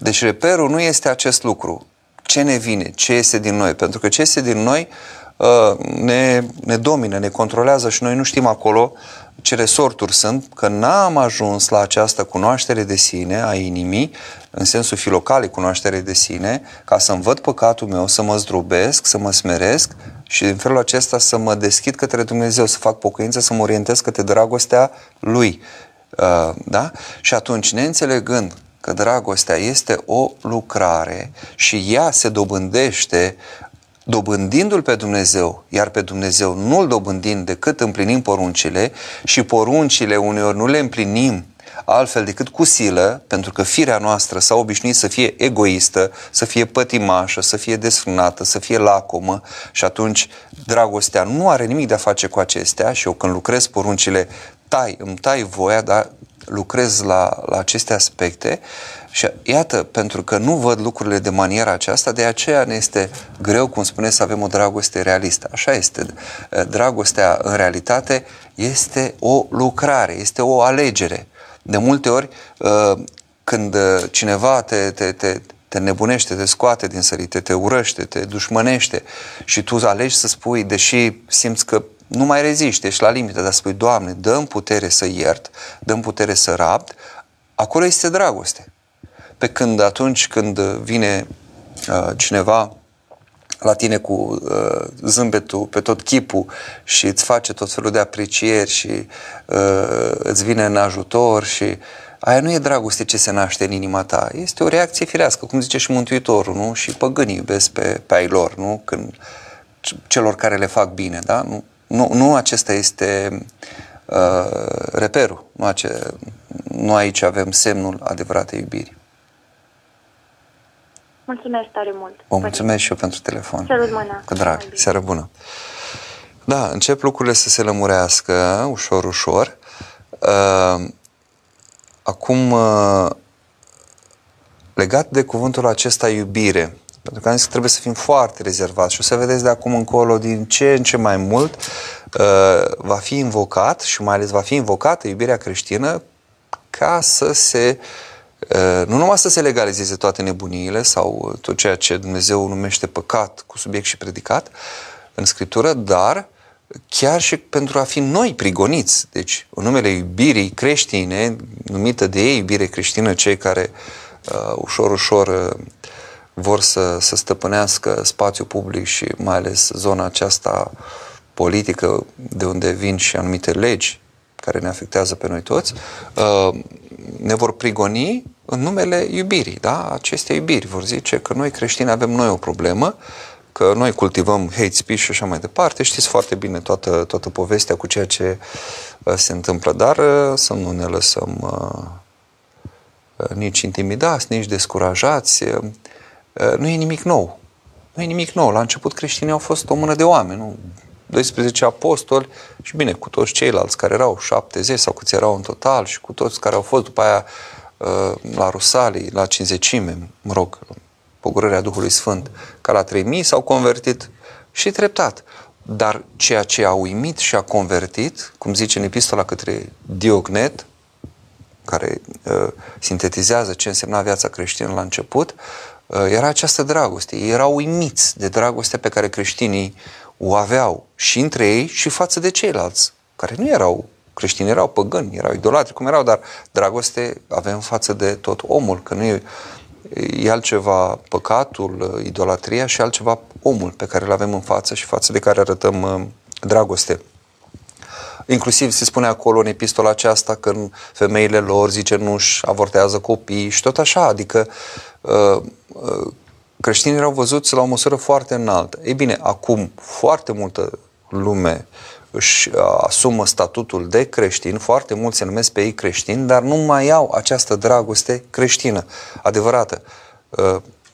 Deci reperul nu este acest lucru. Ce ne vine, ce este din noi, pentru că ce este din noi uh, ne, ne domină, ne controlează și noi nu știm acolo ce resorturi sunt, că n-am ajuns la această cunoaștere de sine a inimii, în sensul filocale cunoaștere de sine, ca să-mi văd păcatul meu, să mă zdrobesc, să mă smeresc și în felul acesta să mă deschid către Dumnezeu, să fac pocăință, să mă orientez către dragostea Lui. Uh, da? Și atunci, neînțelegând că dragostea este o lucrare și ea se dobândește dobândindu-L pe Dumnezeu, iar pe Dumnezeu nu-L dobândind decât împlinim poruncile și poruncile uneori nu le împlinim altfel decât cu silă, pentru că firea noastră s-a obișnuit să fie egoistă, să fie pătimașă, să fie desfrânată, să fie lacomă și atunci dragostea nu are nimic de a face cu acestea și eu când lucrez poruncile, tai, îmi tai voia, dar lucrez la, la aceste aspecte și iată, pentru că nu văd lucrurile de maniera aceasta, de aceea ne este greu, cum spune, să avem o dragoste realistă. Așa este. Dragostea, în realitate, este o lucrare, este o alegere. De multe ori, uh, când cineva te, te, te, te nebunește, te scoate din sărite, te urăște, te dușmănește și tu alegi să spui, deși simți că nu mai reziști, ești la limită, dar spui, Doamne, dăm putere să iert, dăm putere să rabd, acolo este dragoste. Pe când atunci când vine uh, cineva la tine cu uh, zâmbetul pe tot chipul și îți face tot felul de aprecieri și uh, îți vine în ajutor și aia nu e dragoste ce se naște în inima ta, este o reacție firească, cum zice și Mântuitorul, nu? Și păgânii iubesc pe, pe ai lor, nu? Când celor care le fac bine, da? Nu, nu, nu acesta este uh, reperul, nu, ace, nu aici avem semnul adevăratei iubiri. Mulțumesc tare mult. Vă mulțumesc și eu pentru telefon. Salut mâna. Cu drag. Seară bună. Da, încep lucrurile să se lămurească ușor, ușor. Uh, acum, uh, legat de cuvântul acesta iubire, pentru că am zis că trebuie să fim foarte rezervați și o să vedeți de acum încolo din ce în ce mai mult uh, va fi invocat și mai ales va fi invocată iubirea creștină ca să se uh, nu numai să se legalizeze toate nebuniile sau tot ceea ce Dumnezeu numește păcat cu subiect și predicat în Scriptură, dar chiar și pentru a fi noi prigoniți. Deci, în numele iubirii creștine, numită de ei iubire creștină, cei care uh, ușor, ușor uh, vor să, să stăpânească spațiul public și mai ales zona aceasta politică de unde vin și anumite legi care ne afectează pe noi toți, uh, ne vor prigoni în numele iubirii, da? Aceste iubiri vor zice că noi creștini avem noi o problemă, că noi cultivăm hate speech și așa mai departe. Știți foarte bine toată, toată povestea cu ceea ce uh, se întâmplă, dar uh, să nu ne lăsăm nici intimidați, nici descurajați. Uh, nu e nimic nou. Nu e nimic nou. La început creștinii au fost o mână de oameni, nu? 12 apostoli și bine, cu toți ceilalți care erau 70 sau câți erau în total și cu toți care au fost după aia uh, la Rusalii, la cinzecime, mă rog, pogorârea Duhului Sfânt, ca la 3000 s-au convertit și treptat. Dar ceea ce a uimit și a convertit, cum zice în epistola către Diognet, care uh, sintetizează ce însemna viața creștină la început, Uh, era această dragoste. Ei erau uimiți de dragostea pe care creștinii o aveau și între ei și față de ceilalți, care nu erau creștini, erau păgâni, erau idolatri, cum erau, dar dragoste avem față de tot omul, că nu e, e altceva păcatul, uh, idolatria și altceva omul pe care îl avem în față și față de care arătăm uh, dragoste. Inclusiv se spune acolo în epistola aceasta că femeile lor, zice, nu-și avortează copii și tot așa, adică uh, uh, creștinii erau văzuți la o măsură foarte înaltă. Ei bine, acum foarte multă lume își uh, asumă statutul de creștin, foarte mulți se numesc pe ei creștini, dar nu mai au această dragoste creștină, adevărată.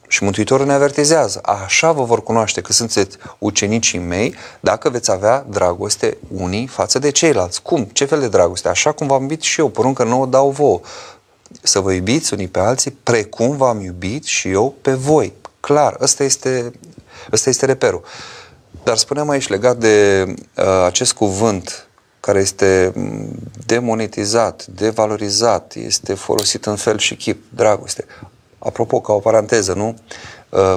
Uh, Și Mântuitorul ne avertizează, așa vă vor cunoaște că sunteți ucenicii mei dacă veți avea dragoste unii față de ceilalți. Cum? Ce fel de dragoste? Așa cum v-am iubit și eu, poruncă nouă dau vouă. Să vă iubiți unii pe alții precum v-am iubit și eu pe voi. Clar, ăsta este, ăsta este reperul. Dar spuneam aici legat de uh, acest cuvânt care este mm, demonetizat, devalorizat, este folosit în fel și chip, dragoste. Apropo, ca o paranteză, nu? Uh,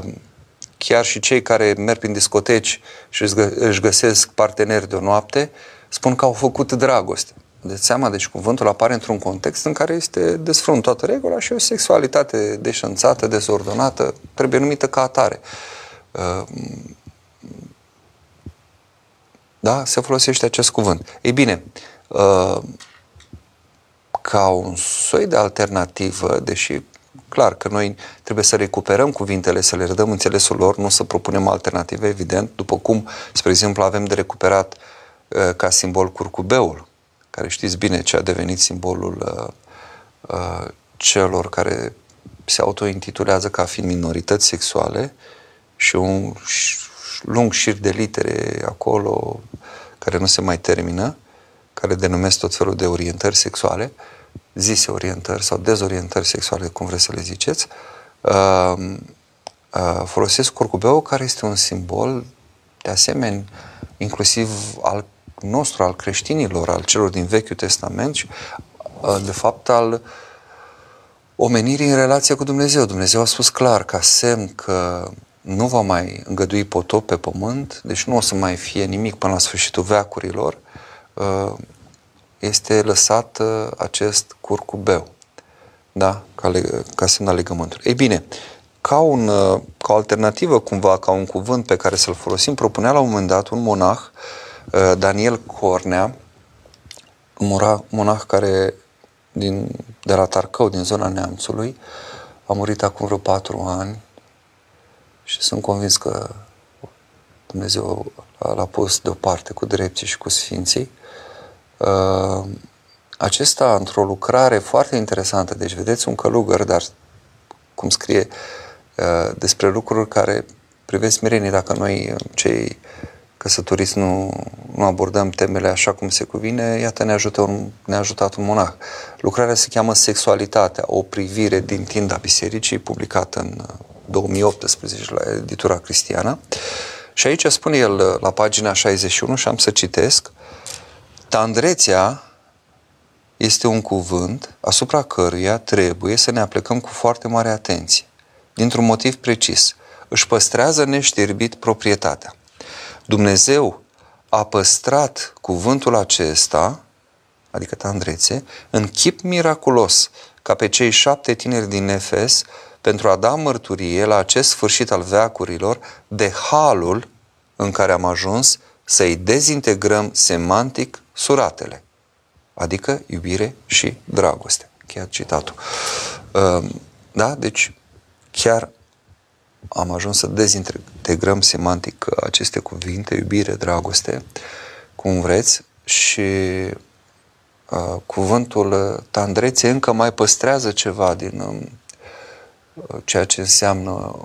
chiar și cei care merg prin discoteci și își găsesc parteneri de o noapte, spun că au făcut dragoste. De seama, deci cuvântul apare într-un context în care este desfrunt toată regula și o sexualitate deșanțată, dezordonată, trebuie numită ca atare. Uh, da? Se folosește acest cuvânt. Ei bine, uh, ca un soi de alternativă, deși clar că noi trebuie să recuperăm cuvintele, să le redăm înțelesul lor, nu să propunem alternative, evident, după cum, spre exemplu, avem de recuperat uh, ca simbol curcubeul, care știți bine ce a devenit simbolul uh, celor care se autointitulează ca fiind minorități sexuale și un lung șir de litere acolo care nu se mai termină, care denumesc tot felul de orientări sexuale, zise orientări sau dezorientări sexuale, cum vreți să le ziceți, uh, uh, folosesc curcubeul care este un simbol de asemenea inclusiv al nostru, al creștinilor, al celor din Vechiul Testament și uh, de fapt al omenirii în relație cu Dumnezeu. Dumnezeu a spus clar, ca semn că nu va mai îngădui potop pe pământ, deci nu o să mai fie nimic până la sfârșitul veacurilor, uh, este lăsat uh, acest curcubeu, da? ca, le, ca semn al legământului. Ei bine, ca, un, uh, ca o alternativă cumva, ca un cuvânt pe care să-l folosim, propunea la un moment dat un monah, Daniel Cornea, un monah care din, de la Tarcău, din zona Neamțului, a murit acum vreo patru ani, și sunt convins că Dumnezeu l-a pus deoparte cu drepții și cu sfinții. Uh, acesta, într-o lucrare foarte interesantă, deci vedeți un călugăr, dar cum scrie uh, despre lucruri care privesc smerenie dacă noi, cei căsătoriți, nu, nu abordăm temele așa cum se cuvine, iată ne, ajută un, ne-a ajutat un monah. Lucrarea se cheamă Sexualitatea, o privire din tinda bisericii, publicată în 2018 la editura Cristiană. Și aici spune el la pagina 61 și am să citesc Tandrețea este un cuvânt asupra căruia trebuie să ne aplicăm cu foarte mare atenție, dintr-un motiv precis. Își păstrează neștirbit proprietatea. Dumnezeu a păstrat cuvântul acesta, adică tandrețe, în chip miraculos, ca pe cei șapte tineri din Efes pentru a da mărturie la acest sfârșit al veacurilor de halul în care am ajuns să-i dezintegrăm semantic suratele, adică iubire și dragoste. Chiar citatul. Ehm, da? Deci chiar am ajuns să dezintegrăm semantic aceste cuvinte, iubire, dragoste, cum vreți, și uh, cuvântul tandrețe încă mai păstrează ceva din um, ceea ce înseamnă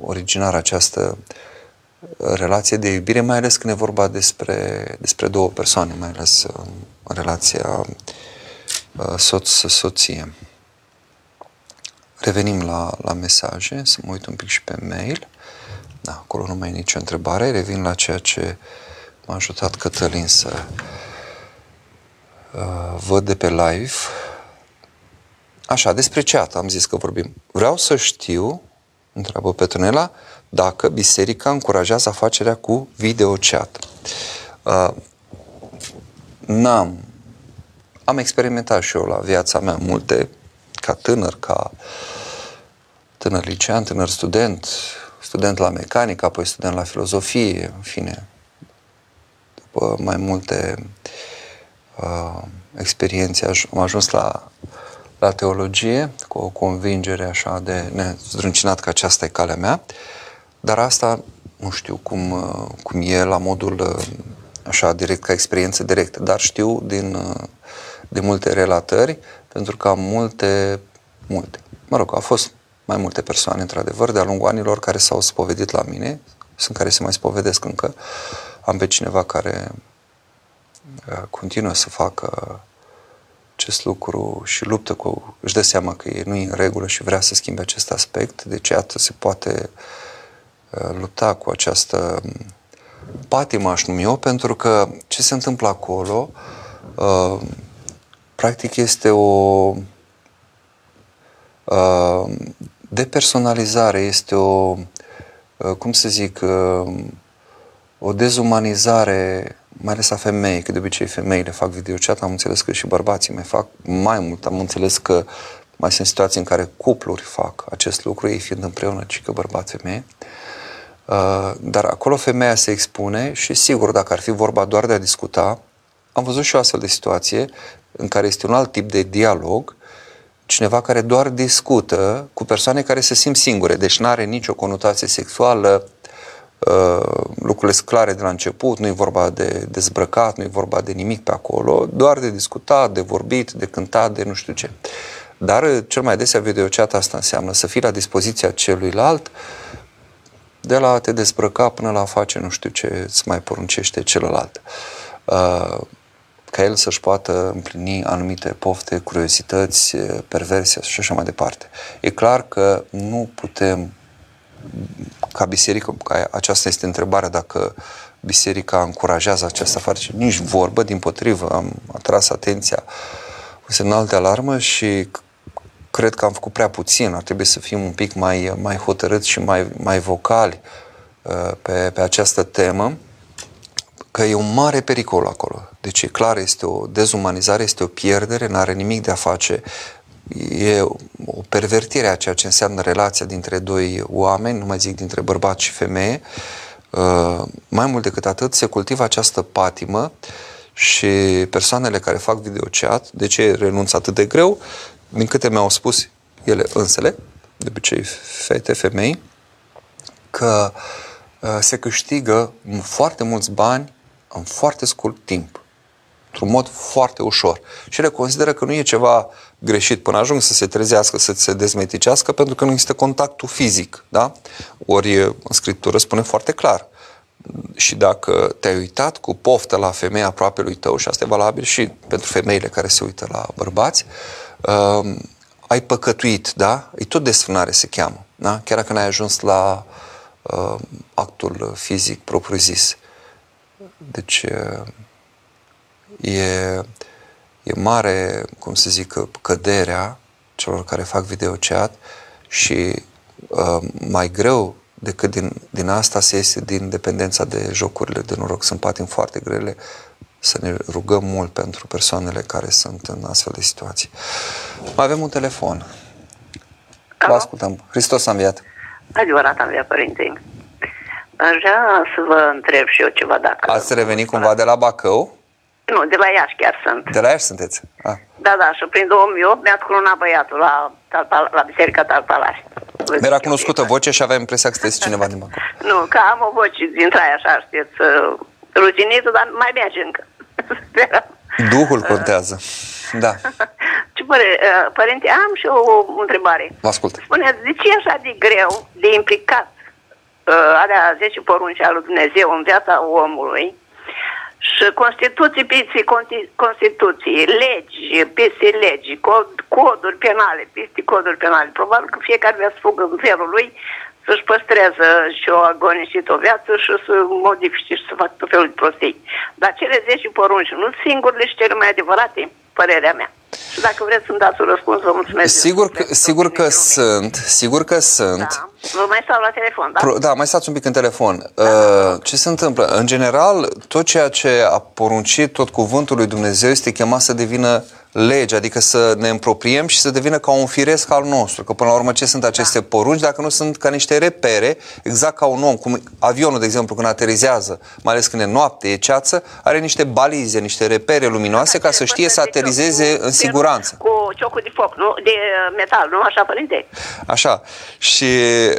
originar această relație de iubire, mai ales când e vorba despre, despre două persoane, mai ales în relația uh, soț-soție. Revenim la, la mesaje, să mă uit un pic și pe mail. Da, acolo nu mai e nicio întrebare. Revin la ceea ce m-a ajutat Cătălin să uh, văd de pe live. Așa, despre ce am zis că vorbim. Vreau să știu, întreabă Petronela, dacă biserica încurajează afacerea cu videochat. Uh, n-am. Am experimentat și eu la viața mea multe, ca tânăr, ca tânăr licean, tânăr student, student la mecanică, apoi student la filozofie, în fine. După mai multe uh, experiențe am ajuns la la teologie cu o convingere așa de nezdruncinat că aceasta e calea mea, dar asta nu știu cum, cum e la modul așa direct, ca experiență directă, dar știu din, de multe relatări, pentru că am multe, multe, mă rog, a fost mai multe persoane, într-adevăr, de-a lungul anilor care s-au spovedit la mine, sunt care se mai spovedesc încă. Am pe cineva care uh, continuă să facă acest lucru și luptă cu, își dă seama că e nu e în regulă și vrea să schimbe acest aspect, deci iată se poate uh, lupta cu această um, patimă, aș numi eu, pentru că ce se întâmplă acolo, uh, practic este o uh, depersonalizare, este o, uh, cum să zic, uh, o dezumanizare, mai ales a femeii, că de obicei femeile fac videochat, am înțeles că și bărbații mai fac mai mult, am înțeles că mai sunt situații în care cupluri fac acest lucru, ei fiind împreună, ci că bărbat-femeie. Uh, dar acolo femeia se expune și sigur, dacă ar fi vorba doar de a discuta, am văzut și o astfel de situație în care este un alt tip de dialog, cineva care doar discută cu persoane care se simt singure, deci nu are nicio conotație sexuală, uh, lucrurile sunt clare de la început, nu e vorba de dezbrăcat, nu e vorba de nimic pe acolo, doar de discutat, de vorbit, de cântat, de nu știu ce. Dar uh, cel mai adesea videochat asta înseamnă să fii la dispoziția celuilalt, de la a te dezbrăca până la a face nu știu ce îți mai poruncește celălalt. Uh, ca el să-și poată împlini anumite pofte, curiozități, perverse și așa mai departe. E clar că nu putem, ca biserică, ca aceasta este întrebarea dacă biserica încurajează această afacere, nici vorbă, din potrivă, am atras atenția cu semnal de alarmă și cred că am făcut prea puțin, ar trebui să fim un pic mai, mai hotărâți și mai, mai vocali uh, pe, pe această temă că e un mare pericol acolo. Deci e clar, este o dezumanizare, este o pierdere, nu are nimic de a face. E o pervertire a ceea ce înseamnă relația dintre doi oameni, nu mai zic dintre bărbat și femeie. Uh, mai mult decât atât, se cultivă această patimă și persoanele care fac videochat, de ce renunță atât de greu? Din câte mi-au spus ele însele, de obicei fete, femei, că uh, se câștigă foarte mulți bani în foarte scurt timp, într-un mod foarte ușor. Și ele consideră că nu e ceva greșit până ajung să se trezească, să se dezmeticească, pentru că nu există contactul fizic. Da? Ori în Scriptură spune foarte clar. Și dacă te-ai uitat cu poftă la femeia aproape lui tău, și asta e valabil și pentru femeile care se uită la bărbați, uh, ai păcătuit, da? E tot desfrânare se cheamă, da? Chiar dacă n-ai ajuns la uh, actul fizic propriu-zis. Deci e, e mare, cum să zic, căderea celor care fac videochat și uh, mai greu decât din, din asta se iese din dependența de jocurile de noroc. Sunt patim foarte grele să ne rugăm mult pentru persoanele care sunt în astfel de situații. Mai avem un telefon. Vă ascultăm. Hristos a înviat. Adevărat am înviat, Părinte. Aș vrea să vă întreb și eu ceva dacă... Ați revenit cumva de la Bacău? Nu, de la Iași chiar sunt. De la Iași sunteți? Ah. Da, da, și prin 2008 mi-a curunat băiatul la, Talpa, la Biserica Talpalaș. Mi-era cunoscută vocea și aveam impresia că sunteți cineva din Bacău. nu, că am o voce dintre aia așa, știți, uh, rutinită, dar mai merge încă. Duhul contează. Da. Ce păre, uh, părinte, am și o, o întrebare. Vă ascult. Spuneți, de ce e așa de greu de implicat uh, alea 10 porunci al lui Dumnezeu în viața omului și Constituții peste Constituții, legi peste legi, cod, coduri penale peste coduri penale. Probabil că fiecare vrea să fugă în felul lui să-și păstreze și o agonisit o viață și să modifice și să facă tot felul de prostii. Dar cele 10 porunci nu singurele și cele mai adevărate, părerea mea. Și dacă vreți să-mi dați un răspuns, vă mulțumesc. Sigur că, sigur că sunt, sigur că sunt. Da. Vă mai stau la telefon, da? Pro, da, mai stați un pic în telefon. Da. Uh, ce se întâmplă? În general, tot ceea ce a poruncit tot cuvântul lui Dumnezeu este chemat să devină lege, adică să ne împropriem și să devină ca un firesc al nostru. Că până la urmă ce sunt aceste da. porunci dacă nu sunt ca niște repere, exact ca un om, cum avionul, de exemplu, când aterizează, mai ales când e noapte, e ceață, are niște balize, niște repere luminoase ca să știe să aterizeze în siguranță. Cu ciocul de foc, nu? De metal, nu? Așa, părinte? Așa. Și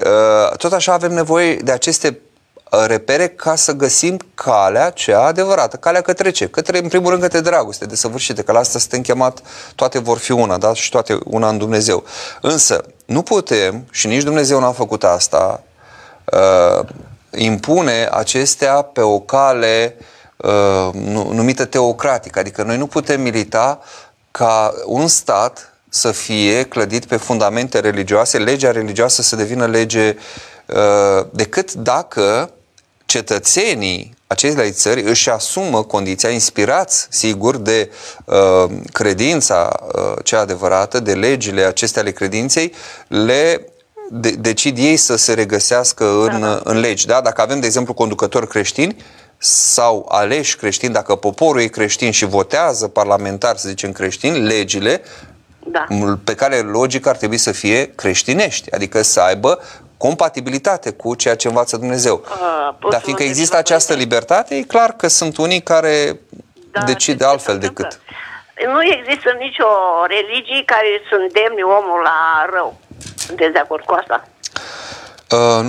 uh, tot așa avem nevoie de aceste uh, repere ca să găsim calea cea adevărată, calea către ce? Către, în primul rând, către dragoste de săvârșite, că la asta suntem chemat, toate vor fi una, da? Și toate una în Dumnezeu. Însă, nu putem, și nici Dumnezeu n-a făcut asta, uh, impune acestea pe o cale uh, numită teocratică. Adică noi nu putem milita ca un stat să fie clădit pe fundamente religioase, legea religioasă să devină lege uh, decât dacă cetățenii acelei țări își asumă condiția, inspirați, sigur, de uh, credința uh, cea adevărată, de legile acestea ale credinței, le de, decid ei să se regăsească în, da, da. în legi. Da? Dacă avem, de exemplu, conducători creștini sau aleși creștini, dacă poporul e creștin și votează parlamentar, să zicem creștini, legile da. pe care logic ar trebui să fie creștinești, adică să aibă compatibilitate cu ceea ce învață Dumnezeu. Uh, Dar fiindcă există această libertate, e clar că sunt unii care da, decid altfel decât. Nu există nicio religie care să îndemne omul la rău. Sunteți de acord cu asta? Uh,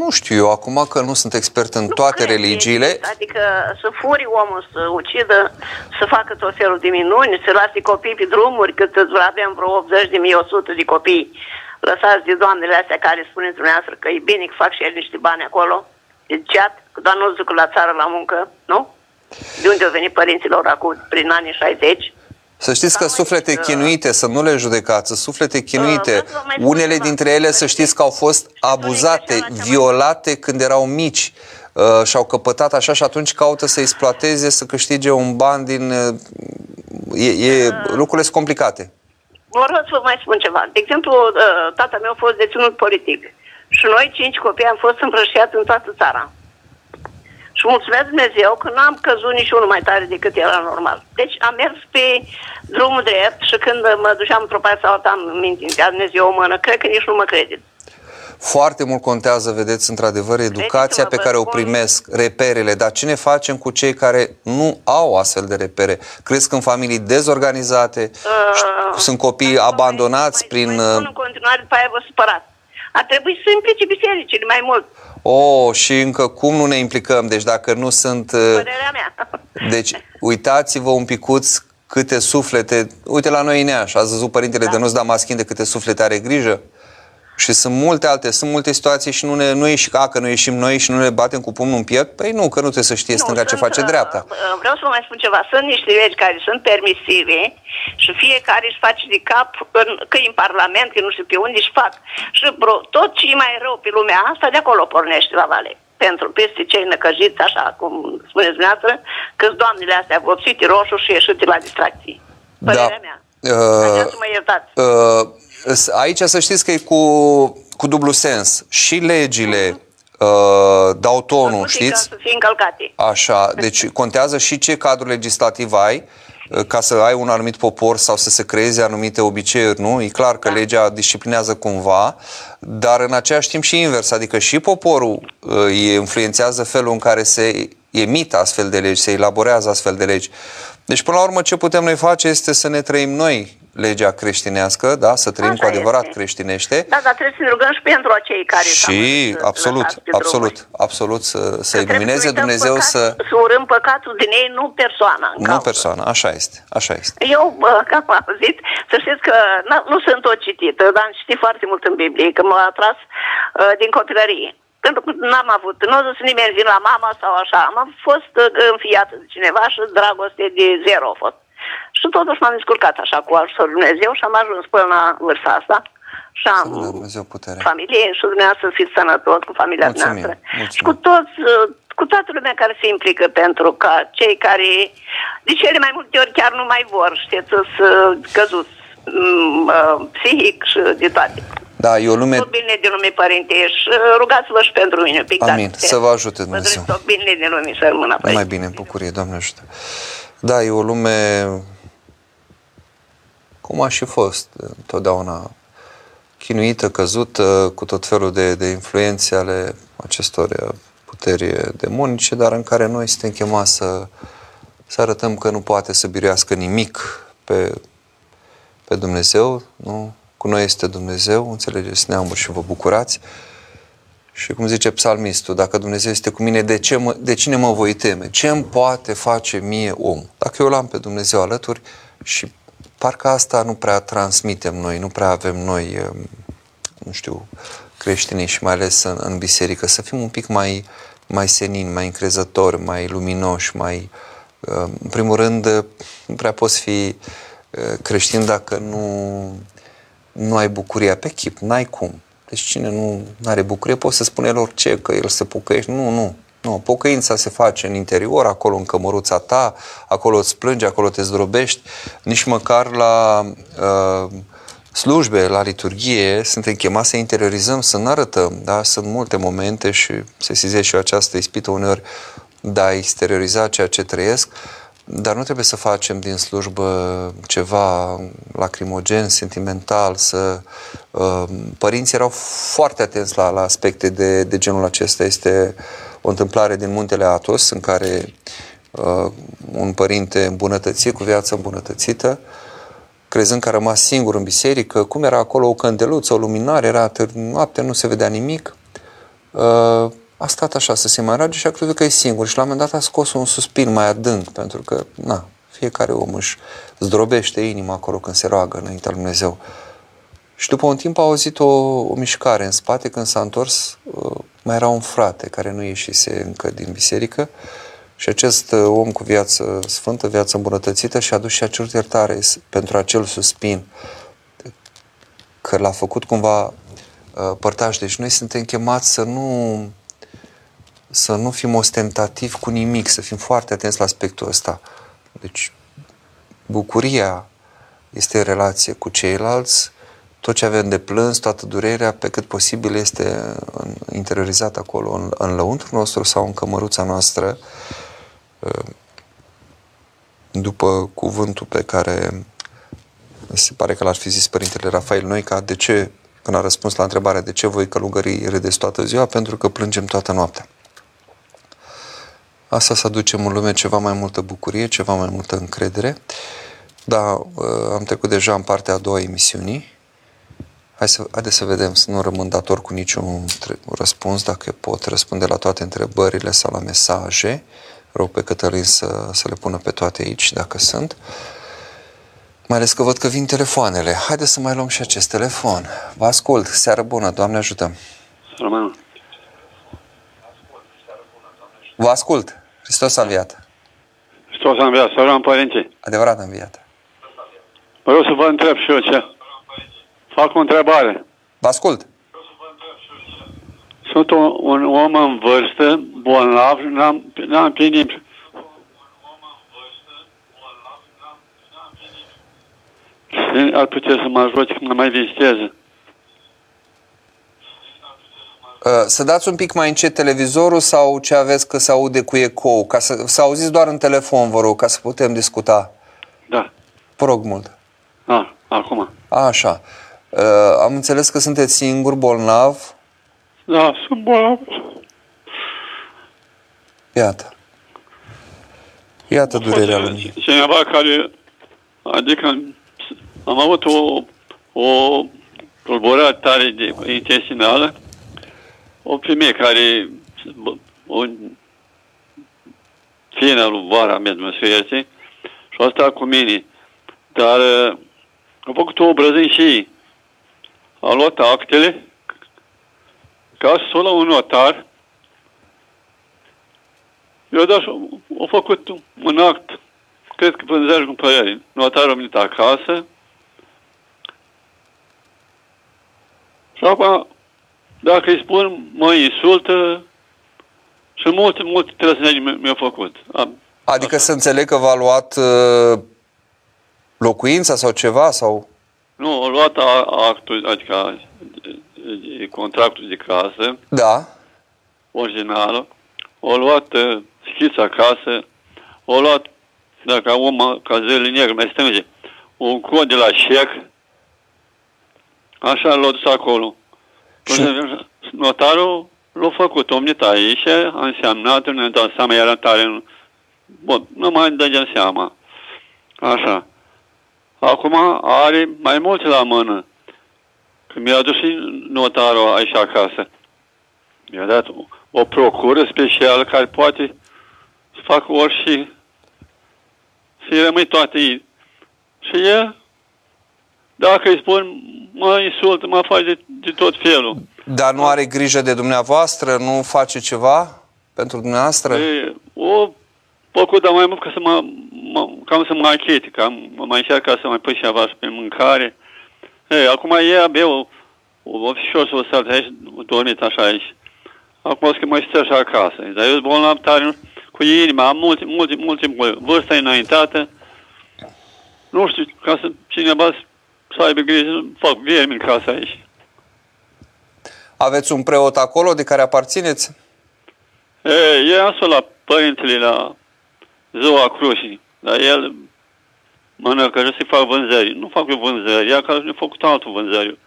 nu știu eu acum că nu sunt expert în nu toate cred, religiile. Adică să furi omul, să ucidă, să facă tot felul de minuni, să lase copii pe drumuri, cât avem vreo 80 de mii, 100 de copii lăsați de doamnele astea care spuneți dumneavoastră că e bine că fac și el niște bani acolo, de ceat, că doar nu zic la țară la muncă, nu? De unde au venit părinții lor acum, prin anii 60? Să știți că suflete chinuite, să nu le judecați, suflete chinuite, unele dintre ele să știți că au fost abuzate, violate când erau mici uh, și-au căpătat așa și atunci caută să exploateze, să câștige un ban din... Uh, e, e, lucrurile sunt complicate. Vă rog să vă mai spun ceva. De exemplu, uh, tata meu a fost deținut politic și noi, cinci copii, am fost împrăștiați în toată țara. Și mulțumesc Dumnezeu că n-am căzut niciunul mai tare decât era normal. Deci am mers pe drumul drept și când mă duceam într-o parte sau alta, am mintintea Dumnezeu o mână. Cred că nici nu mă credeți. Foarte mult contează, vedeți, într-adevăr, educația pe care o primesc, reperele, dar ce ne facem cu cei care nu au astfel de repere? Cresc în familii dezorganizate, uh, sunt copii abandonați mai, prin... Mai spun în continuare, după aia vă supărat. Ar trebui să implice bisericile mai mult. Oh, și încă cum nu ne implicăm? Deci dacă nu sunt... Uh, Părerea mea. Deci uitați-vă un picuț câte suflete... Uite la noi în Iași, ați văzut Părintele da. de nu-ți Maschin de câte suflete are grijă? Și sunt multe alte, sunt multe situații și nu, ne, nu ieși ca că nu ieșim noi și nu ne batem cu pumnul în piept. Păi nu, că nu trebuie să știe nu, stânga ce face dreapta. Uh, vreau să vă mai spun ceva. Sunt niște legi care sunt permisive și fiecare își face de cap, în, că e în Parlament, că nu știu pe unde își fac. Și bro, tot ce e mai rău pe lumea asta, de acolo pornește la vale. Pentru peste cei năcăjiți, așa cum spuneți dumneavoastră, că doamnele astea vopsite roșu și ieșite la distracții. Da. Părerea da. mea. Uh, să mă iertați. Uh, aici să știți că e cu, cu dublu sens. Și legile uh, dau tonul, știți? Să fie încălcate. Așa, deci contează și ce cadru legislativ ai uh, ca să ai un anumit popor sau să se creeze anumite obiceiuri, nu? E clar că da. legea disciplinează cumva, dar în același timp și invers, adică și poporul uh, influențează felul în care se emită astfel de legi, se elaborează astfel de legi. Deci, până la urmă, ce putem noi face este să ne trăim noi legea creștinească, da? Să trăim Așa cu adevărat este. creștinește. Da, dar trebuie să ne rugăm și pentru acei care Și, absolut, absolut, absolut, să, să ilumineze Dumnezeu păcat, să... Să urâm păcatul din ei, nu persoana în Nu cauză. persoana, așa este, așa este. Eu, cam am auzit, să știți că nu sunt o citită, dar am citit foarte mult în Biblie, că m-a atras uh, din copilărie. Pentru că n-am avut, nu a dus nimeni vin la mama sau așa. Am fost uh, înfiată de cineva și dragoste de zero a fost. Și totuși m-am descurcat așa cu ajutorul Dumnezeu și am ajuns până la vârsta asta. Și am Dumnezeu putere. familie și dumneavoastră să fiți sănătos cu familia mulțumim, noastră. Mulțumim. Și cu toți, uh, cu toată lumea care se implică pentru ca cei care de cele mai multe ori chiar nu mai vor, știți, să căzuți mm, uh, psihic și de toate. Da, e o lume... Tot bine de lume, părinte, și uh, rugați-vă și pentru mine. Pic, Amin, să vă ajute Dumnezeu. Vă tot bine de lume să rămână, părinte. Mai bine, în bucurie, Doamne ajută. Da, e o lume cum a și fost întotdeauna chinuită, căzută, cu tot felul de, de influențe ale acestor puteri demonice, dar în care noi suntem chemați să, să arătăm că nu poate să biruiască nimic pe, pe Dumnezeu, nu? Cu noi este Dumnezeu, înțelegeți neamuri și vă bucurați Și cum zice psalmistul, dacă Dumnezeu este cu mine, de, ce mă, de cine mă voi teme? Ce îmi poate face mie om? Dacă eu l-am pe Dumnezeu alături și parcă asta nu prea transmitem noi, nu prea avem noi, um, nu știu, creștinii și mai ales în, în biserică, să fim un pic mai, mai senini, mai încrezători, mai luminoși, mai... Um, în primul rând, nu prea poți fi uh, creștin dacă nu, nu ai bucuria pe chip, n-ai cum. Deci cine nu are bucurie poate să spune el orice, că el se pocăiește. Nu, nu. Nu, pocăința se face în interior, acolo în cămăruța ta, acolo îți plângi, acolo te zdrobești. Nici măcar la uh, slujbe, la liturghie, suntem chemați să interiorizăm, să ne arătăm. Da? Sunt multe momente și se sizez și eu această ispită uneori de a exterioriza ceea ce trăiesc, dar nu trebuie să facem din slujbă ceva lacrimogen, sentimental, să... Uh, părinții erau foarte atenți la, la aspecte de, de genul acesta. Este o întâmplare din muntele Atos, în care uh, un părinte îmbunătățit, cu viață îmbunătățită, crezând că a rămas singur în biserică, cum era acolo o candeluță, o luminare, era noapte, nu se vedea nimic, uh, a stat așa să se mai rage și a crezut că e singur și la un moment dat a scos un suspin mai adânc, pentru că, na, fiecare om își zdrobește inima acolo când se roagă înaintea lui Dumnezeu. Și după un timp a auzit o, o mișcare în spate, când s-a întors, uh, mai era un frate care nu ieșise încă din biserică și acest uh, om cu viață sfântă, viață îmbunătățită și a dus și a cerut iertare pentru acel suspin că l-a făcut cumva uh, părtaș. Deci noi suntem chemați să nu să nu fim ostentativi cu nimic, să fim foarte atenți la aspectul ăsta. Deci, bucuria este în relație cu ceilalți, tot ce avem de plâns, toată durerea, pe cât posibil este interiorizat acolo, în, în lăuntru nostru sau în cămăruța noastră, după cuvântul pe care se pare că l-ar fi zis Părintele Rafael Noica, de ce, când a răspuns la întrebarea de ce voi călugării râdeți toată ziua, pentru că plângem toată noaptea. Asta să aducem în lume ceva mai multă bucurie, ceva mai multă încredere. Da, uh, am trecut deja în partea a doua emisiunii. Hai să, haideți să vedem, să nu rămân dator cu niciun răspuns, dacă pot răspunde la toate întrebările sau la mesaje. Rog pe Cătălin să, să le pună pe toate aici, dacă sunt. Mai ales că văd că vin telefoanele. Haideți să mai luăm și acest telefon. Vă ascult. Seară bună. Doamne ajută. Rămân. Vă ascult. Hristos a înviat. Hristos a înviat. Să răm, părinții. Adevărat a înviat. Vreau să vă întreb și eu ce. Fac o întrebare. Vă ascult. Sunt un, un om în vârstă, bolnav, n-am, n-am plinit Și ar putea să mă ajute când mai viziteze. Uh, să dați un pic mai încet televizorul sau ce aveți că se aude cu ecou, ca să, să auziți doar în telefon, vă rog, ca să putem discuta. Da. Vă rog mult. A, acum. A, așa. Uh, am înțeles că sunteți singur, bolnav. Da, sunt bolnav. Iată. Iată durerea lui. Cineva care, adică am avut o, o tulburare tare de intestinală o femeie care o fiină lui Vara mea, Dumnezeu și a stat cu mine. Dar a făcut o obrăzâni și ei. A luat actele ca să sună un notar. Eu dat a făcut un act, cred că vânzare cu părere. Notarul a venit acasă. Și acum dacă îi spun, mă insultă și multe, multe trăsneri mi-au făcut. Am, adică așa. să înțeleg că v-a luat uh, locuința sau ceva? sau? Nu, a luat actul, adică contractul de casă. Da. Originală. A luat uh, schița acasă. A luat, dacă om ca zile negre mai strânge, un cod de la șec. Așa l-a dus acolo. Și... Notarul l-a făcut omnita aici, a însemnat, nu ne dat seama, era tare, bun, nu mai dăgem seama. Așa. Acum are mai mulți la mână. Când mi-a dus și notarul aici acasă. Mi-a dat o, o procură specială care poate să facă orice să rămâi toate ei. Și el, dacă îi spun, mă insultă, mă face de, de tot felul. Dar nu are grijă de dumneavoastră? Nu face ceva pentru dumneavoastră? E, o făcut, dar mai mult ca să mă, mă cam să mă achete, cam mă mai încerc să mai pui ceva și pe mâncare. E, acum e abia o, o ofișor să o saltă aici, o dormit așa aici. Acum o să mai stă așa acasă. Dar eu sunt bolnav tare cu inima, am multe, multe, multe vârsta înaintată. Nu știu, ca să cineva să aibă grijă, fac viermi în casa aici. Aveți un preot acolo de care aparțineți? E, e astfel la părintele la ziua crucii, dar el mănâncă și să fac vânzări. Nu fac eu vânzări, ea că ne făcut altul vânzări.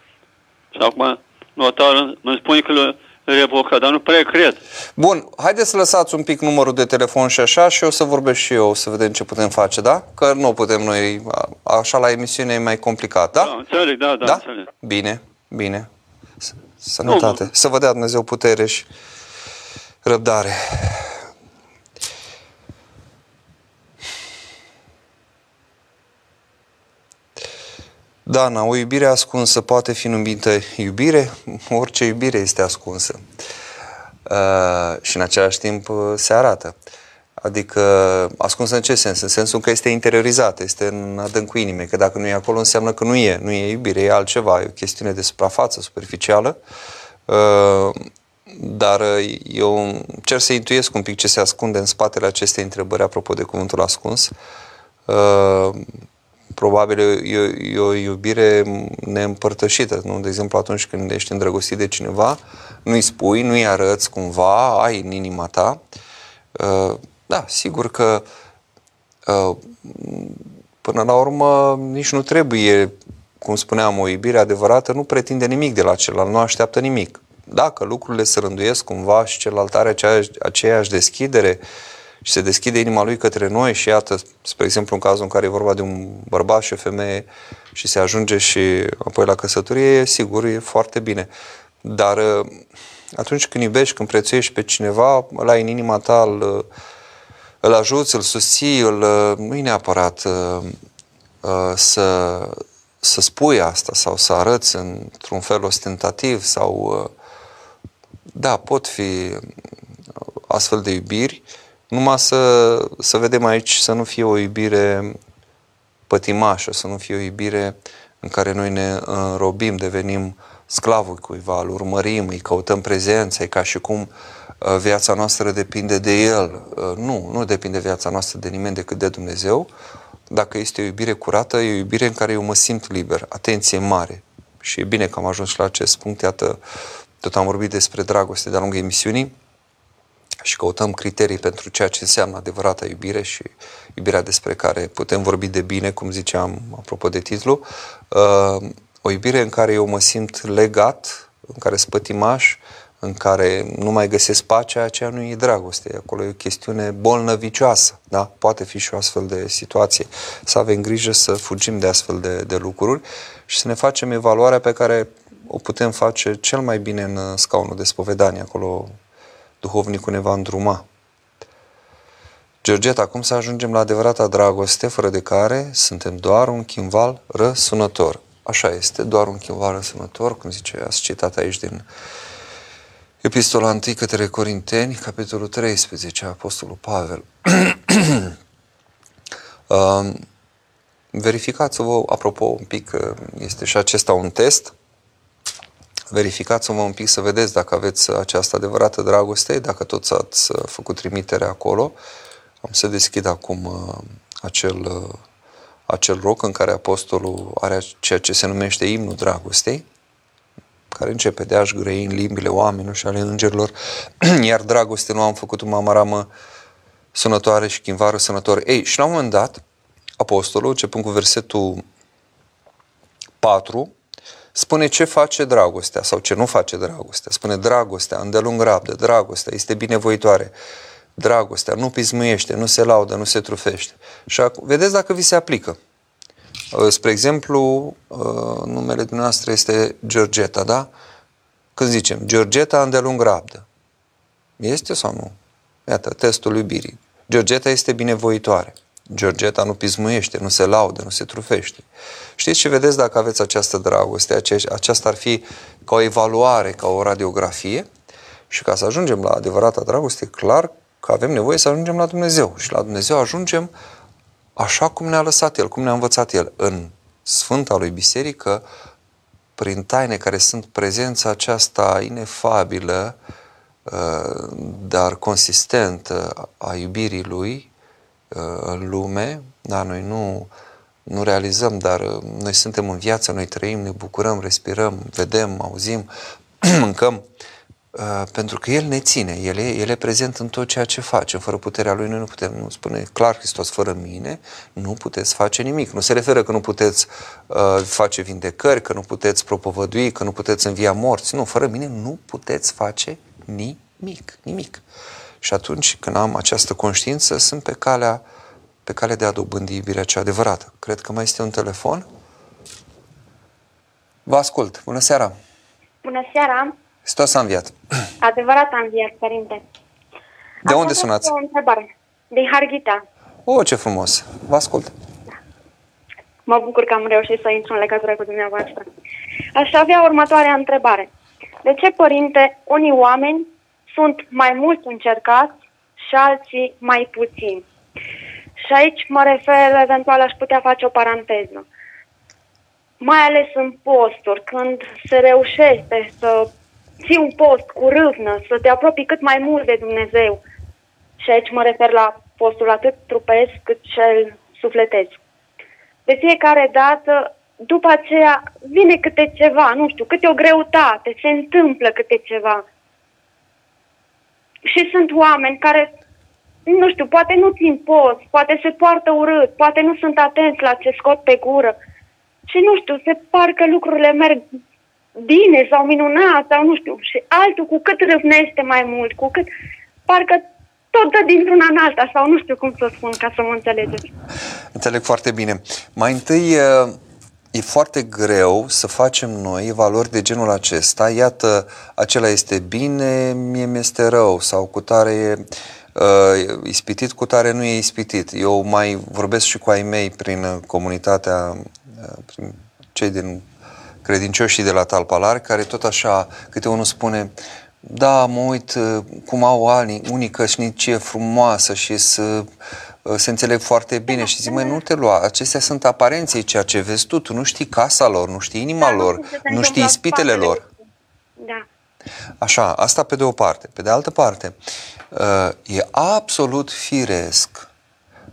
Și acum notarul îmi spune că revocă, dar nu prea cred. Bun, haideți să lăsați un pic numărul de telefon și așa și o să vorbesc și eu, să vedem ce putem face, da? Că nu putem noi, a- așa la emisiune e mai complicat, da? Da, înțeleg, da, da, da? înțeleg. Bine, bine. S- Sănătate. Nu, Să vă dea Dumnezeu putere și răbdare. Dana, o iubire ascunsă poate fi numită iubire? Orice iubire este ascunsă. Uh, și în același timp uh, se arată. Adică ascunsă în ce sens? În sensul că este interiorizată, este în adâncul inimii, că dacă nu e acolo înseamnă că nu e, nu e iubire, e altceva, e o chestiune de suprafață, superficială. Uh, dar uh, eu cer să intuiesc un pic ce se ascunde în spatele acestei întrebări apropo de cuvântul ascuns. Uh, probabil e, e o iubire neîmpărtășită. Nu? De exemplu, atunci când ești îndrăgostit de cineva, nu-i spui, nu-i arăți cumva, ai în inima ta. Uh, Da, sigur că uh, până la urmă nici nu trebuie, cum spuneam, o iubire adevărată nu pretinde nimic de la celălalt, nu așteaptă nimic. Dacă lucrurile se rânduiesc cumva și celălalt are aceeași, aceeași deschidere și se deschide inima lui către noi și iată, spre exemplu, în cazul în care e vorba de un bărbat și o femeie și se ajunge și apoi la căsătorie, sigur, e foarte bine. Dar uh, atunci când iubești, când prețuiești pe cineva, ăla în inima ta îl, îl ajuți, îl susții, îl, nu e neapărat uh, uh, să, să spui asta sau să arăți într-un fel ostentativ sau uh, da, pot fi astfel de iubiri, numai să, să vedem aici să nu fie o iubire pătimașă, să nu fie o iubire în care noi ne înrobim, devenim sclavul cuiva, îl urmărim, îi căutăm prezența, e ca și cum uh, viața noastră depinde de el. Uh, Nu, nu depinde viața noastră de nimeni decât de Dumnezeu. Dacă este o iubire curată, e o iubire în care eu mă simt liber. Atenție mare. Și e bine că am ajuns la acest punct. Iată, tot am vorbit despre dragoste de-a lungul emisiunii și căutăm criterii pentru ceea ce înseamnă adevărata iubire și iubirea despre care putem vorbi de bine, cum ziceam apropo de titlu, uh, o iubire în care eu mă simt legat, în care spătimaș, în care nu mai găsesc pacea, aceea nu e dragoste. Acolo e o chestiune bolnăvicioasă, da? Poate fi și o astfel de situație. Să avem grijă să fugim de astfel de, de lucruri și să ne facem evaluarea pe care o putem face cel mai bine în scaunul de spovedanie. Acolo duhovnicul ne va îndruma. Georgeta, cum să ajungem la adevărata dragoste, fără de care suntem doar un chimval răsunător? Așa este, doar un chimval răsunător, cum zice, ați citat aici din Epistola 1 către Corinteni, capitolul 13, Apostolul Pavel. uh, verificați-vă, apropo, un pic, este și acesta un test, verificați-vă un pic să vedeți dacă aveți această adevărată dragoste, dacă toți ați făcut trimitere acolo. Am să deschid acum uh, acel, uh, acel roc în care apostolul are ceea ce se numește imnul dragostei, care începe de a-și grăi în limbile oamenilor și ale îngerilor, iar dragoste nu am făcut o mamaramă sănătoare și chimvară sănătoare. Ei, și la un moment dat, apostolul, începând cu versetul 4, spune ce face dragostea sau ce nu face dragostea. Spune dragostea, îndelung rabdă, dragostea este binevoitoare, dragostea nu pismuiește, nu se laudă, nu se trufește. Și acum, vedeți dacă vi se aplică. Spre exemplu, numele dumneavoastră este Georgeta, da? Când zicem Georgeta îndelung rabdă, Este sau nu? Iată, testul iubirii. Georgeta este binevoitoare. Georgeta nu pismuiește, nu se laudă, nu se trufește. Știți ce vedeți dacă aveți această dragoste? Aceasta ar fi ca o evaluare, ca o radiografie și ca să ajungem la adevărata dragoste, clar că avem nevoie să ajungem la Dumnezeu. Și la Dumnezeu ajungem așa cum ne-a lăsat El, cum ne-a învățat El în Sfânta lui Biserică, prin taine care sunt prezența aceasta inefabilă, uh, dar consistentă a iubirii Lui uh, în lume. Da, noi nu, nu realizăm, dar uh, noi suntem în viață, noi trăim, ne bucurăm, respirăm, vedem, auzim, mâncăm, Uh, pentru că El ne ține, El e, El e prezent în tot ceea ce facem. Fără puterea Lui noi nu putem, nu spune clar Hristos, fără mine nu puteți face nimic. Nu se referă că nu puteți uh, face vindecări, că nu puteți propovădui, că nu puteți învia morți. Nu, fără mine nu puteți face nimic, nimic. Și atunci când am această conștiință, sunt pe calea, pe calea de a dobândi iubirea cea adevărată. Cred că mai este un telefon. Vă ascult. Bună seara! Bună seara! Hristos a înviat. Adevărat a înviat, părinte. De unde sunați? o întrebare. Din Harghita. O, oh, ce frumos. Vă ascult. Mă bucur că am reușit să intru în legătură cu dumneavoastră. Aș avea următoarea întrebare. De ce, părinte, unii oameni sunt mai mult încercați și alții mai puțini? Și aici mă refer, eventual aș putea face o paranteză. Mai ales în posturi, când se reușește să ții un post cu râvnă, să te apropii cât mai mult de Dumnezeu. Și aici mă refer la postul atât trupesc cât cel sufletesc. De fiecare dată, după aceea, vine câte ceva, nu știu, câte o greutate, se întâmplă câte ceva. Și sunt oameni care, nu știu, poate nu țin post, poate se poartă urât, poate nu sunt atenți la ce scot pe gură. Și nu știu, se par că lucrurile merg bine sau minunat sau nu știu. Și altul cu cât râvnește mai mult, cu cât parcă tot dă dintr-una în alta sau nu știu cum să spun ca să mă înțelegeți. Înțeleg foarte bine. Mai întâi e foarte greu să facem noi valori de genul acesta. Iată, acela este bine, mie mi-este rău sau cu tare e uh, ispitit, cu tare nu e ispitit. Eu mai vorbesc și cu ai mei prin comunitatea, uh, prin cei din credincioșii de la Talpalar, care tot așa, câte unul spune, da, mă uit uh, cum au ani, unii cășnicie frumoasă și să uh, se înțeleg foarte bine și zic, măi, nu te lua, acestea sunt aparențe, ceea ce vezi tu, tu nu știi casa lor, nu știi inima da, lor, nu, nu știi ispitele lor. Da. Așa, asta pe de o parte. Pe de altă parte, uh, e absolut firesc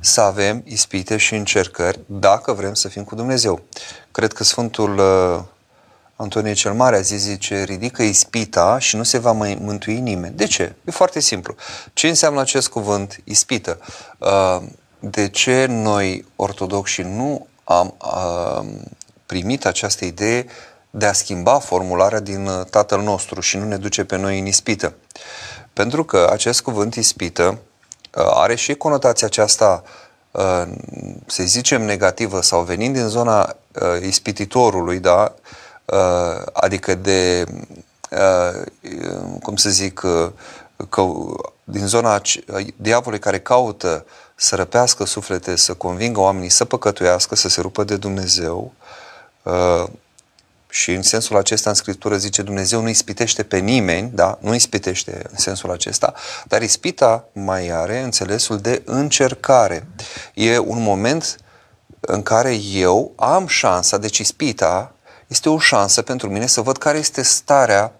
să avem ispite și încercări dacă vrem să fim cu Dumnezeu. Cred că Sfântul Antonie cel Mare a zis, zice, ridică ispita și nu se va mai mântui nimeni. De ce? E foarte simplu. Ce înseamnă acest cuvânt, ispită? Uh, de ce noi, ortodoxi, nu am primit această idee de a schimba formularea din uh, Tatăl nostru și nu ne duce pe noi în ispită? Pentru că acest cuvânt ispită uh, are și conotația aceasta să zicem negativă sau venind din zona ispititorului, da, Uh, adică de, uh, cum să zic, uh, că din zona diavolului care caută să răpească suflete, să convingă oamenii să păcătuiască, să se rupă de Dumnezeu, și în sensul acesta în Scriptură zice Dumnezeu nu ispitește pe nimeni, da? nu ispitește în sensul acesta, dar ispita mai are înțelesul de încercare. E un moment în care eu am șansa, deci ispita este o șansă pentru mine să văd care este starea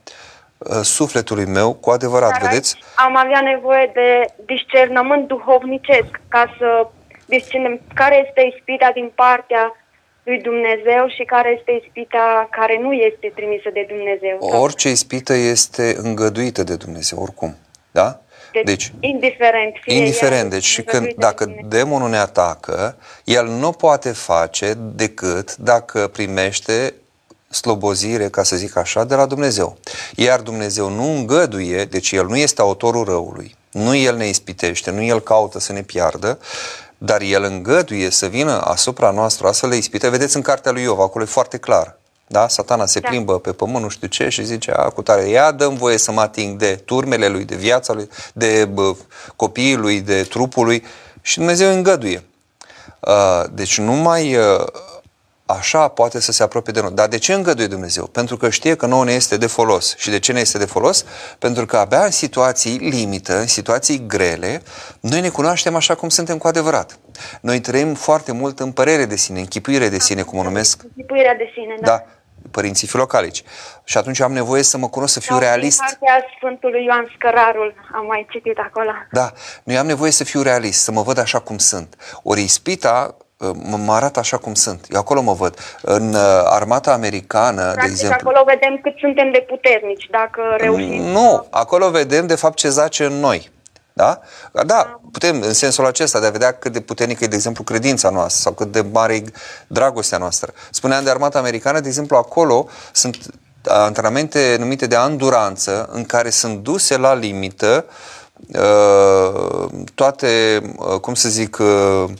uh, sufletului meu cu adevărat, Dar vedeți? Am avea nevoie de discernământ duhovnicesc ca să discernem care este ispita din partea lui Dumnezeu și care este ispita care nu este trimisă de Dumnezeu. Orice ispită este îngăduită de Dumnezeu, oricum. Da? Deci, deci indiferent. Fie indiferent. Deci și când, dacă de demonul ne atacă, el nu poate face decât dacă primește slobozire, ca să zic așa, de la Dumnezeu. Iar Dumnezeu nu îngăduie, deci El nu este autorul răului, nu El ne ispitește, nu El caută să ne piardă, dar El îngăduie să vină asupra noastră astfel de ispite. Vedeți în cartea lui Iov, acolo e foarte clar. Da? Satana se Da. plimbă pe pământ, nu știu ce, și zice, a, cu tare, ia dăm voie să mă ating de turmele lui, de viața lui, de bă, copiii lui, de trupul lui și Dumnezeu îngăduie. Uh, Deci numai uh, așa poate să se apropie de noi. Dar de ce îngăduie Dumnezeu? Pentru că știe că nouă ne este de folos. Și de ce ne este de folos? Pentru că abia în situații limită, în situații grele, noi ne cunoaștem așa cum suntem cu adevărat. Noi trăim foarte mult în părere de sine, în chipuire de sine, cum o numesc, Chipuirea de sine, da. da, părinții filocalici. Și atunci am nevoie să mă cunosc, să fiu Sau din realist. Cartea Sfântului Ioan Scărarul, am mai citit acolo. Da, noi am nevoie să fiu realist, să mă văd așa cum sunt. Ori ispita uh, mă, mă arată așa cum sunt. Eu acolo mă văd. În uh, armata americană, de Practic, exemplu. acolo vedem cât suntem de puternici, dacă reușim. Nu, acolo vedem de fapt ce zace în noi. Da? Da, putem în sensul acesta de a vedea cât de puternică e, de exemplu, credința noastră sau cât de mare e dragostea noastră. Spuneam de armata americană, de exemplu, acolo sunt antrenamente numite de anduranță în care sunt duse la limită uh, toate, uh, cum să zic, uh, uh,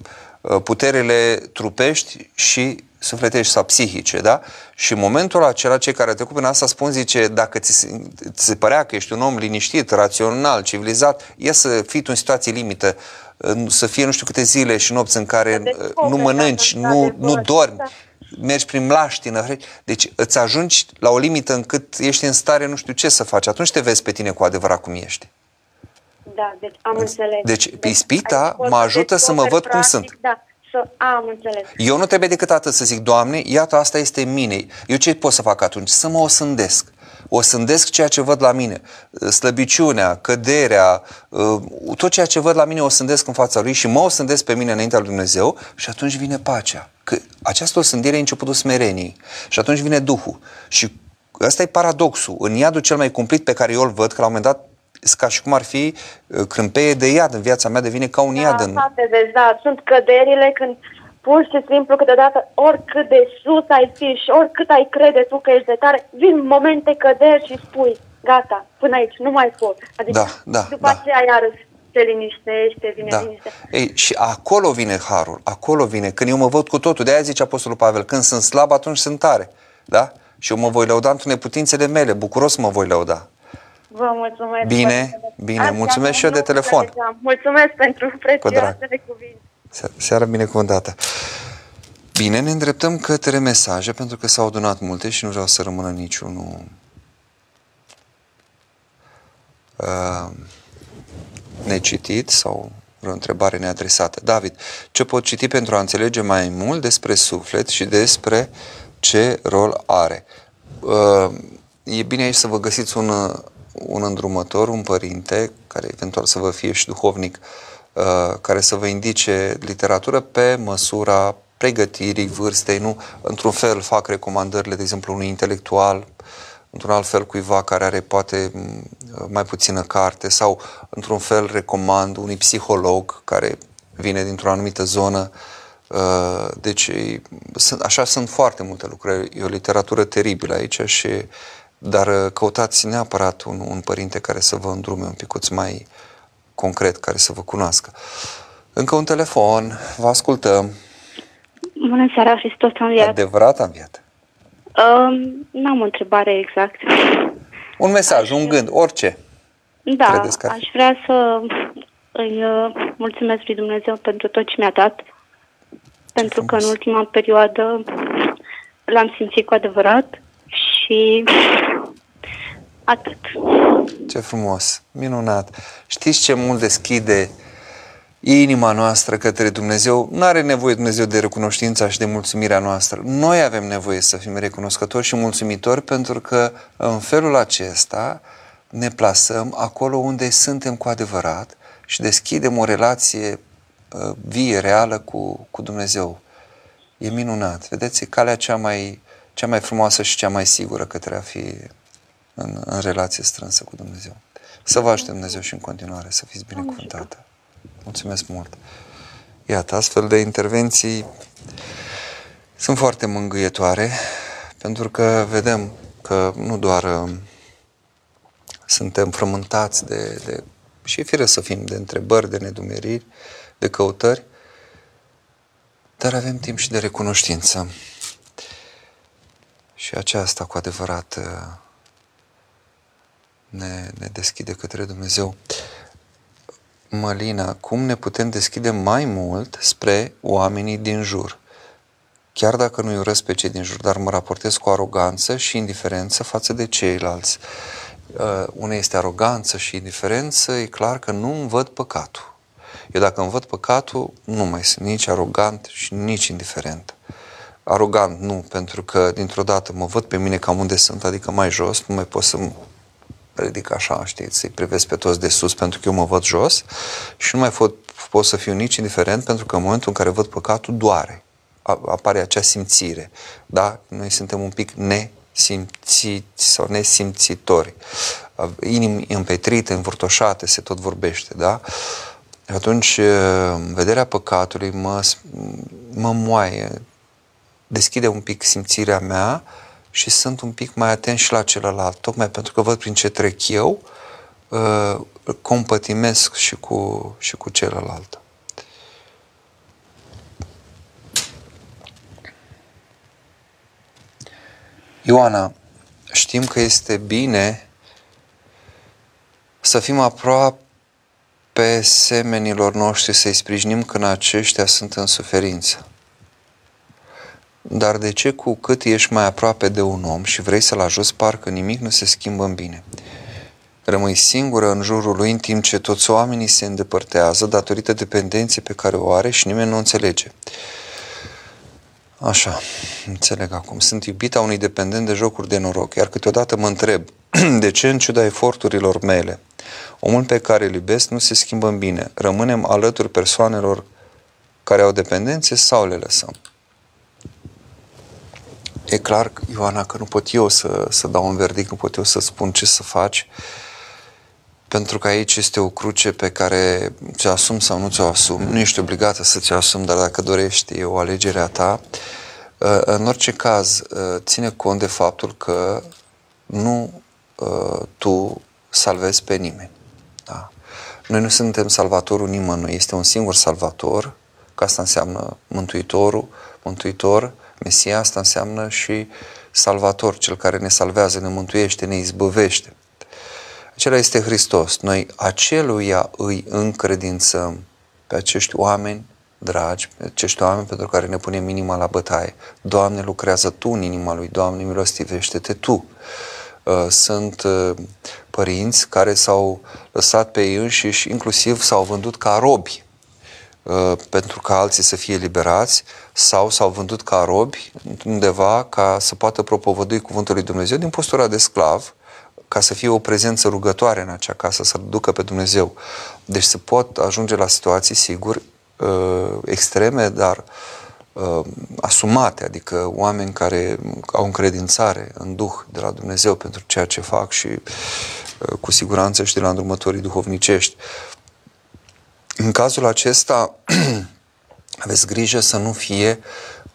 puterile trupești și sufletești sau psihice, da? Și în momentul acela, cei care au trecut prin asta spun, zice, dacă ți, se- ți se părea că ești un om liniștit, rațional, civilizat, ia să fii tu în situații limită, în- să fie nu știu câte zile și nopți în care Să uh, descoperi, nu mănânci, da, nu, într-adevăr, nu dormi, da. mergi prin mlaștină, vrei? deci îți ajungi la o limită încât ești în stare nu știu ce să faci, atunci te vezi pe tine cu adevărat cum ești. Da, deci am înțeles. Deci, ispita aici pot mă să ajută să mă descoper văd cum practic, sunt. Da, să am înțeles. Eu nu trebuie decât atât să zic, Doamne, iată, asta este în mine. Eu ce pot să fac atunci? Să mă osândesc. Osândesc ceea ce văd la mine. Slăbiciunea, căderea, uh, tot ceea ce văd la mine o osândesc în fața lui și mă osândesc pe mine înaintea lui Dumnezeu și atunci vine pacea. Că această osândire e începutul smereniei. Și atunci vine Duhul. Și ăsta e paradoxul. În iadul cel mai cumplit pe care eu îl văd, că la un moment dat sunt ca și cum ar fi uh, crâmpeie de iad în viața mea, devine ca un iad în, Da, te vezi, da, sunt căderile când pur și simplu câteodată oricât de sus ai fi și oricât ai crede tu că ești de tare, vin momente căderi și spui, gata, până aici, nu mai pot. Adică Da, da, după da. aceea iarăși se liniștește, vine Da. liniște. Ei, și acolo vine harul, acolo vine, când eu mă văd cu totul. De-aia zice Apostolul Pavel, când sunt slab, atunci sunt tare. Da? Și eu mă voi lăuda într neputințele mele, bucuros mă voi lăuda. Vă mulțumesc. Bine, bine, Asta mulțumesc și eu de nu telefon. înțelegeam. Mulțumesc pentru prețioasele cuvinte. Se- Seara binecuvântată. Bine, ne îndreptăm către mesaje, pentru că s-au adunat multe și nu vreau să rămână niciunul uh, necitit sau vreo întrebare neadresată. David, ce pot citi pentru a înțelege mai mult despre suflet și despre ce rol are? Uh, e bine aici să vă găsiți un, uh, un îndrumător, un părinte, care eventual să vă fie și șduhovnic, uh, care să vă indice literatură pe măsura pregătirii, vârstei, nu? Într-un fel fac recomandările, de exemplu, unui intelectual, într-un alt fel cuiva care are poate m, mai puțină carte sau într-un fel recomand unui psiholog care vine dintr-o anumită zonă. Uh, Deci, e- sunt, așa sunt foarte multe lucruri. E o literatură teribilă aici și dar uh, căutați neapărat un, un părinte care să vă îndrume un picuț mai concret, care să vă cunoască. Încă un telefon, vă ascultăm. Bună seara, Hristos a înviat. Adevărat am viat. Um, n-am o întrebare exact. Un mesaj, un gând, orice. Da, Credeți că ar fi? aș vrea să îi uh, mulțumesc lui Dumnezeu pentru tot ce mi-a dat. Pentru că în frumos. ultima perioadă l-am simțit cu adevărat și atât. Ce frumos, minunat. Știți ce mult deschide inima noastră către Dumnezeu? Nu are nevoie Dumnezeu de recunoștința și de mulțumirea noastră. Noi avem nevoie să fim recunoscători și mulțumitori pentru că în felul acesta ne plasăm acolo unde suntem cu adevărat și deschidem o relație uh, vie, reală cu, cu Dumnezeu. E minunat. Vedeți, e calea cea mai, cea mai frumoasă și cea mai sigură către a fi în, în relație strânsă cu Dumnezeu. Să vă ajute Dumnezeu și în continuare să fiți binecuvântată. Mulțumesc mult! Iată, astfel de intervenții sunt foarte mângâietoare pentru că vedem că nu doar uh, suntem frământați de, de și e fire să fim de întrebări, de nedumeriri, de căutări, dar avem timp și de recunoștință. Și aceasta cu adevărat uh, ne, ne deschide către Dumnezeu. Mălina, cum ne putem deschide mai mult spre oamenii din jur? Chiar dacă nu-i urăsc pe cei din jur, dar mă raportez cu aroganță și indiferență față de ceilalți. Uh, una este aroganță și indiferență, e clar că nu îmi văd păcatul. Eu dacă îmi văd păcatul, nu mai sunt nici arogant și nici indiferent. Arogant nu, pentru că dintr-o dată mă văd pe mine cam unde sunt, adică mai jos, nu mai pot să ridic așa, știți, să-i privesc pe toți de sus pentru că eu mă văd jos și nu mai pot, pot să fiu nici indiferent pentru că în momentul în care văd păcatul doare. Apare acea simțire. Da? Noi suntem un pic nesimțiți sau nesimțitori. Inimi împetrite, învârtoșate, se tot vorbește, da? Atunci, vederea păcatului mă, mă moaie, deschide un pic simțirea mea și sunt un pic mai atent și la celălalt, tocmai pentru că văd prin ce trec eu, uh, compătimesc și cu, și cu celălalt. Ioana, știm că este bine să fim aproape semenilor noștri, să-i sprijinim când aceștia sunt în suferință. Dar de ce cu cât ești mai aproape de un om și vrei să-l ajuți, parcă nimic nu se schimbă în bine? Rămâi singură în jurul lui în timp ce toți oamenii se îndepărtează datorită dependenței pe care o are și nimeni nu înțelege. Așa, înțeleg acum. Sunt iubita unui dependent de jocuri de noroc, iar câteodată mă întreb de ce, în ciuda eforturilor mele, omul pe care îl iubesc nu se schimbă în bine. Rămânem alături persoanelor care au dependențe sau le lăsăm? E clar, Ioana, că nu pot eu să, să dau un verdict, nu pot eu să spun ce să faci, pentru că aici este o cruce pe care ți-o asum sau nu ți-o asum. Nu ești obligată să ți-o asum, dar dacă dorești, e o alegere a ta. Uh, în orice caz, uh, ține cont de faptul că nu uh, tu salvezi pe nimeni. Da? Noi nu suntem salvatorul nimănui, este un singur salvator, că asta înseamnă Mântuitorul, Mântuitor, Mesia asta înseamnă și Salvator, cel care ne salvează, ne mântuiește, ne izbăvește. Acela este Hristos. Noi aceluia îi încredințăm pe acești oameni dragi, pe acești oameni pentru care ne punem inima la bătaie. Doamne, lucrează Tu în inima lui, Doamne, milostivește-te Tu. Uh, sunt uh, părinți care s-au lăsat pe ei înșiși, inclusiv s-au vândut ca robi Uh, pentru ca alții să fie liberați sau s-au vândut ca robi undeva ca să poată propovădui cuvântul lui Dumnezeu din postura de sclav, ca să fie o prezență rugătoare în acea casă, să ducă pe Dumnezeu. Deci se pot ajunge la situații, sigur, uh, extreme, dar uh, asumate, adică oameni care au încredințare în Duh de la Dumnezeu pentru ceea ce fac și cu siguranță și de la îndrumătorii duhovnicești. În cazul acesta, aveți grijă să nu fie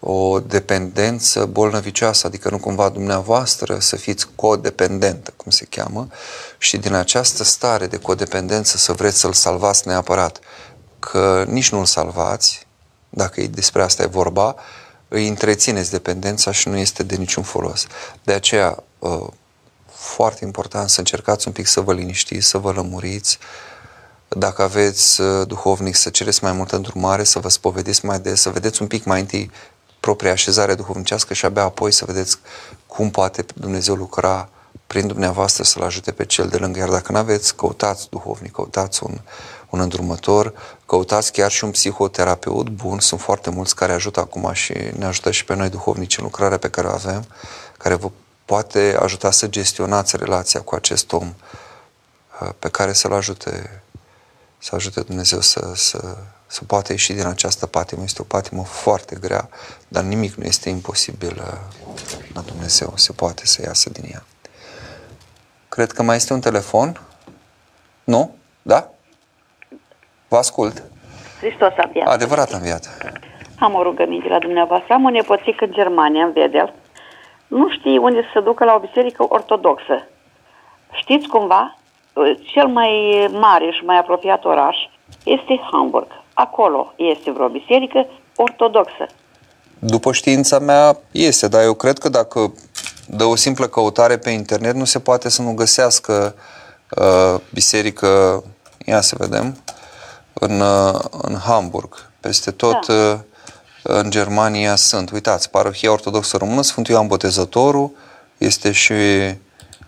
o dependență bolnăvicioasă, adică nu cumva dumneavoastră să fiți codependentă, cum se cheamă, și din această stare de codependență să vreți să-l salvați neapărat, că nici nu-l salvați, dacă e despre asta e vorba, îi întrețineți dependența și nu este de niciun folos. De aceea, uh, foarte important să încercați un pic să vă liniștiți, să vă lămuriți, dacă aveți uh, duhovnic, să cereți mai multă îndrumare, să vă spovediți mai des, să vedeți un pic mai întâi propria așezare duhovnicească și abia apoi să vedeți cum poate Dumnezeu lucra prin dumneavoastră să-L ajute pe cel de lângă. Iar dacă nu aveți, căutați duhovnic, căutați un, un îndrumător, căutați chiar și un psihoterapeut bun. Sunt foarte mulți care ajută acum și ne ajută și pe noi duhovnici în lucrarea pe care o avem, care vă poate ajuta să gestionați relația cu acest om uh, pe care să-l ajute să ajute Dumnezeu să, să, să poată ieși din această patimă. Este o patimă foarte grea, dar nimic nu este imposibil uh, la Dumnezeu. Se poate să iasă din ea. Cred că mai este un telefon. Nu? Da? Vă ascult. Hristos a înviat. Adevărat a înviat. Am o rugăminte la dumneavoastră. Am o nepoțică în Germania, în Vedel. Nu știi unde să se ducă la o biserică ortodoxă. Știți cumva? Cel mai mare și mai apropiat oraș este Hamburg. Acolo este vreo biserică ortodoxă. După știința mea este, dar eu cred că dacă dă o simplă căutare pe internet, nu se poate să nu găsească uh, biserică, ia să vedem, în, uh, în Hamburg. Peste tot Da. uh, în Germania sunt. Uitați, parohia ortodoxă română, Sfântul Ioan Botezătorul, este și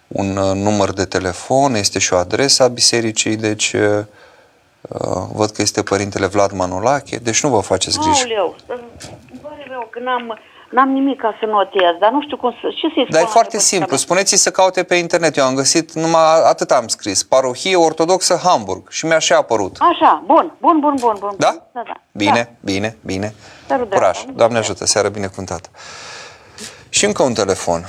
un uh, număr de telefon, este și o adresă a bisericii, deci uh, uh, văd că este părintele Vlad Manolache, deci nu vă faceți griji. Aoleu, îmi pare rău că n-am, n-am nimic ca să notez, dar nu știu cum să... Ce să-i spun Dar e la foarte nepoțica simplu. mea? Spuneți-i să caute pe internet. Eu am găsit numai atât am scris. Parohie Ortodoxă Hamburg. Și mi-a și apărut. Așa, bun, bun, bun, bun, bun. Da? Da, da. Bine, bine, bine. Sărut de Curaj. asta. Doamne ajută. Seară binecuvântată. Și încă un telefon.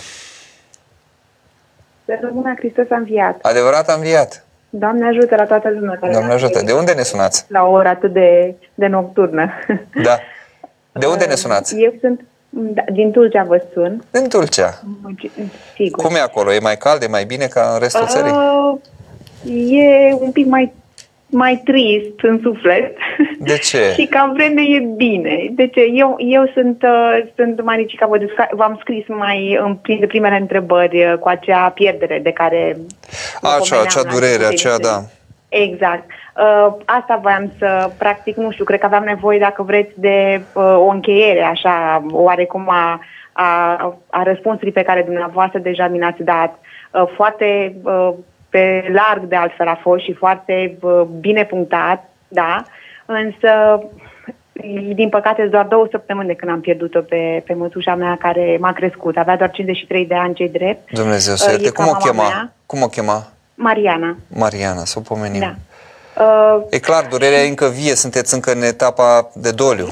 Să rămână Hristos a înviat. Adevărat am înviat. Doamne ajută la toată lumea. care Doamne ajută. De unde ne sunați? La o oră atât de, de nocturnă. Da. De unde ne sunați? Eu sunt da, din Tulcea vă sun. Din Tulcea. Sigur. Cum e acolo? E mai cald? E mai bine ca în restul țării? Uh, e un pic mai mai trist în suflet. De ce? și ca vreme e bine. Deci eu, eu sunt, uh, sunt Maricica Vădusca, v-am scris mai în printre primele întrebări uh, cu acea pierdere de care vă Așa, pomeneam acea la durere, început aceea, de da. Exact. Uh, asta voiam să, practic, nu știu, cred că aveam nevoie, dacă vreți, de uh, o încheiere, așa, oarecum a, a, a răspunsului pe care dumneavoastră deja mi l-ați dat. Uh, foarte uh, pe larg, de altfel, a fost și foarte uh, bine punctat, da, însă din păcate, sunt doar două săptămâni de când am pierdut-o pe, pe mătușa mea care m-a crescut. Avea doar 53 de ani, cei drept. Dumnezeu să Uh, ierte. e ca Cum o mama chema? mea. Cum o chema? Mariana. Mariana, să o pomenim. Da. Uh, E clar, durerea e încă vie, sunteți încă în etapa de doliu.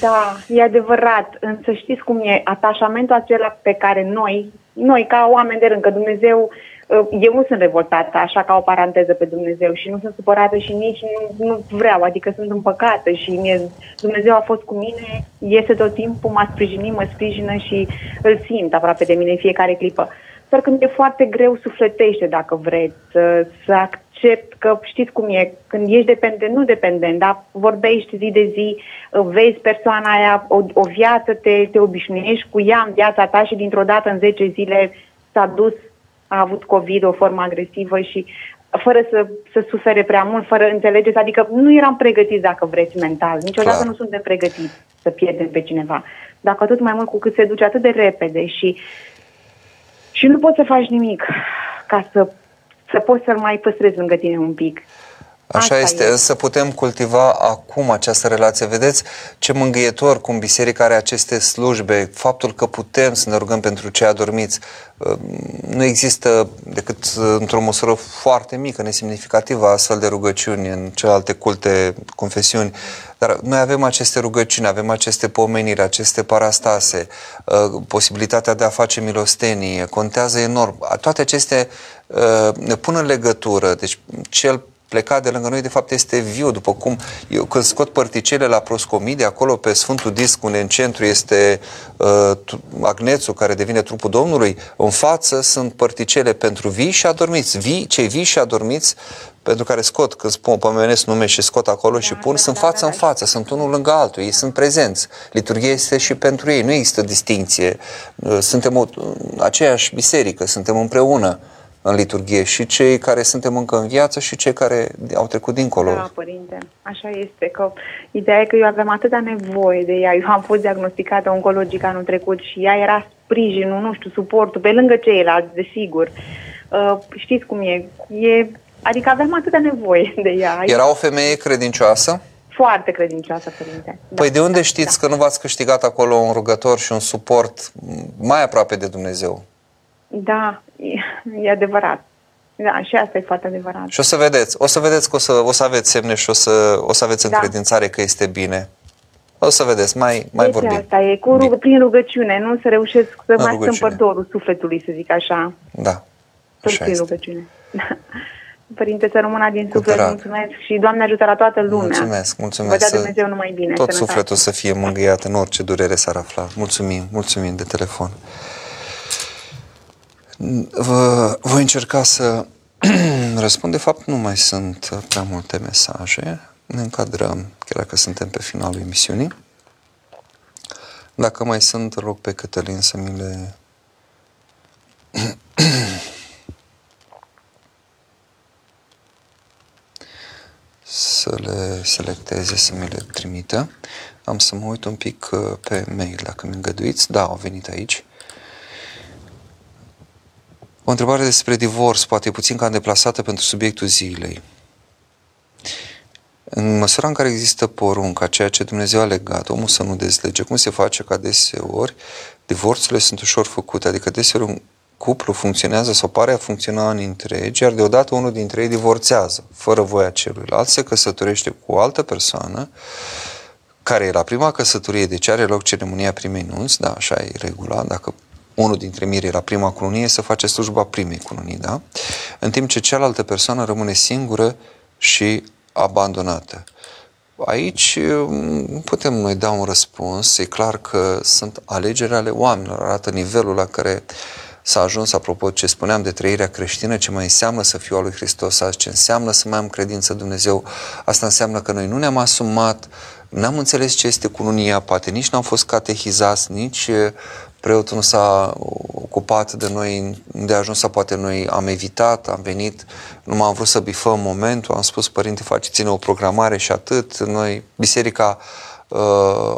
Da, e adevărat, însă știți cum e, atașamentul acela pe care noi, noi ca oameni de rând, că Dumnezeu, uh, eu nu sunt revoltată, așa ca o paranteză pe Dumnezeu și nu sunt supărată și nici nu, nu vreau, adică sunt împăcată și mie, Dumnezeu a fost cu mine, iese tot timpul, m-a sprijinit, mă sprijină și îl simt aproape de mine în fiecare clipă. Doar când e foarte greu sufletește, dacă vreți, să, să accept că știți cum e, când ești dependent, nu dependent, dar vorbești zi de zi, vezi persoana aia, o, o viață, te, te obișnuiești cu ea în viața ta și dintr-o dată în 10 zile s-a dus, a avut COVID, o formă agresivă și fără să, să sufere prea mult, fără înțelegeți, adică nu eram pregătiți, dacă vreți, mental. Niciodată Clar. nu suntem pregătiți să pierdem pe cineva. Dacă atât mai mult cu cât se duce atât de repede și și nu poți să faci nimic ca să, să poți să-l mai păstrezi lângă tine un pic. Așa Asta este, e. însă putem cultiva acum această relație. Vedeți ce mângâietor cum biserica are aceste slujbe, faptul că putem să ne rugăm pentru cei adormiți. Uh, Nu există decât uh, într-o măsură foarte mică, nesemnificativă, astfel de rugăciuni în celelalte culte, confesiuni. Dar noi avem aceste rugăciuni, avem aceste pomeniri, aceste parastase, uh, posibilitatea de a face milostenie, contează enorm. Toate acestea uh, ne pun în legătură. Deci cel plecat de lângă noi, de fapt, este viu, după cum eu când scot părticele la proscomidie, acolo pe Sfântul Disc, unde în centru este uh, tru- agnețul care devine trupul Domnului, în față sunt părticele pentru vii și adormiți. Vii, cei vii și adormiți, pentru care scot, când spun, pomenesc nume și scot acolo și pun, sunt față în față, sunt unul lângă altul, ei sunt prezenți. Liturghia este și pentru ei, nu există distinție. Uh, Suntem o, aceeași biserică, suntem împreună în liturghie și cei care suntem încă în viață și cei care au trecut dincolo. Da, părinte, așa este. Că ideea e că eu aveam atâta nevoie de ea. Eu am fost diagnosticată oncologic anul trecut și ea era sprijinul, nu știu, suportul, pe lângă ceilalți, desigur. Uh, știți cum e? e? Adică aveam atâta nevoie de ea. Era o femeie credincioasă? Foarte credincioasă, părinte. Păi de unde știți că nu v-ați câștigat acolo un rugător și un suport mai aproape de Dumnezeu? Da, e, e adevărat. Da, și asta e foarte adevărat. Și o să vedeți, o să vedeți că o să, o să aveți semne și o să, o să aveți Da. încredințare că este bine. O să vedeți, mai, mai deci vorbim. asta e, cu rug- prin rugăciune, nu să reușesc să mai rugăciune. stâmpăr dorul sufletului, să zic așa. Da, Tot așa prin este. rugăciune. Părinte, să rămână din Cu suflet, drag. mulțumesc și Doamne ajută la toată lumea. Mulțumesc, mulțumesc. Vă dea să- Dumnezeu numai bine. Tot sănătate. sufletul să fie mângâiat în orice durere s-ar afla. Mulțumim, mulțumim de telefon. Vă, voi încerca să răspund. De fapt, nu mai sunt prea multe mesaje. Ne încadrăm, chiar dacă suntem pe finalul emisiunii. Dacă mai sunt, rog pe Cătălin să mi le să le selecteze, să mi le trimită. Am să mă uit un pic uh, pe mail, dacă mi îngăduiți. Da, au venit aici. O întrebare despre divorț, poate puțin cam deplasată pentru subiectul zilei. În măsura în care există porunca, ceea ce Dumnezeu a legat, omul să nu dezlege, cum se face ca deseori divorțurile sunt ușor făcute, adică deseori un cuplu funcționează sau pare a funcționa în întregi, iar deodată unul dintre ei divorțează, fără voia celuilalt, se căsătorește cu o altă persoană, care e la prima căsătorie, deci are loc ceremonia primei nunți, da, așa e regula, dacă unul dintre miri la prima cununie, să face slujba primei cununii, da? În timp ce cealaltă persoană rămâne singură și abandonată. Aici mm, putem noi da un răspuns, e clar că sunt alegeri ale oamenilor, arată nivelul la care s-a ajuns, apropo ce spuneam de trăirea creștină, ce mai înseamnă să fiu al lui Hristos, ce înseamnă să mai am credință Dumnezeu, asta înseamnă că noi nu ne-am asumat, n-am înțeles ce este cununia, poate nici n-am fost catehizați, nici preotul nu s-a ocupat de noi de ajuns să poate noi am evitat, am venit, nu m-am vrut să bifăm momentul, am spus, părinte, faceți-ne o programare și atât. Noi, biserica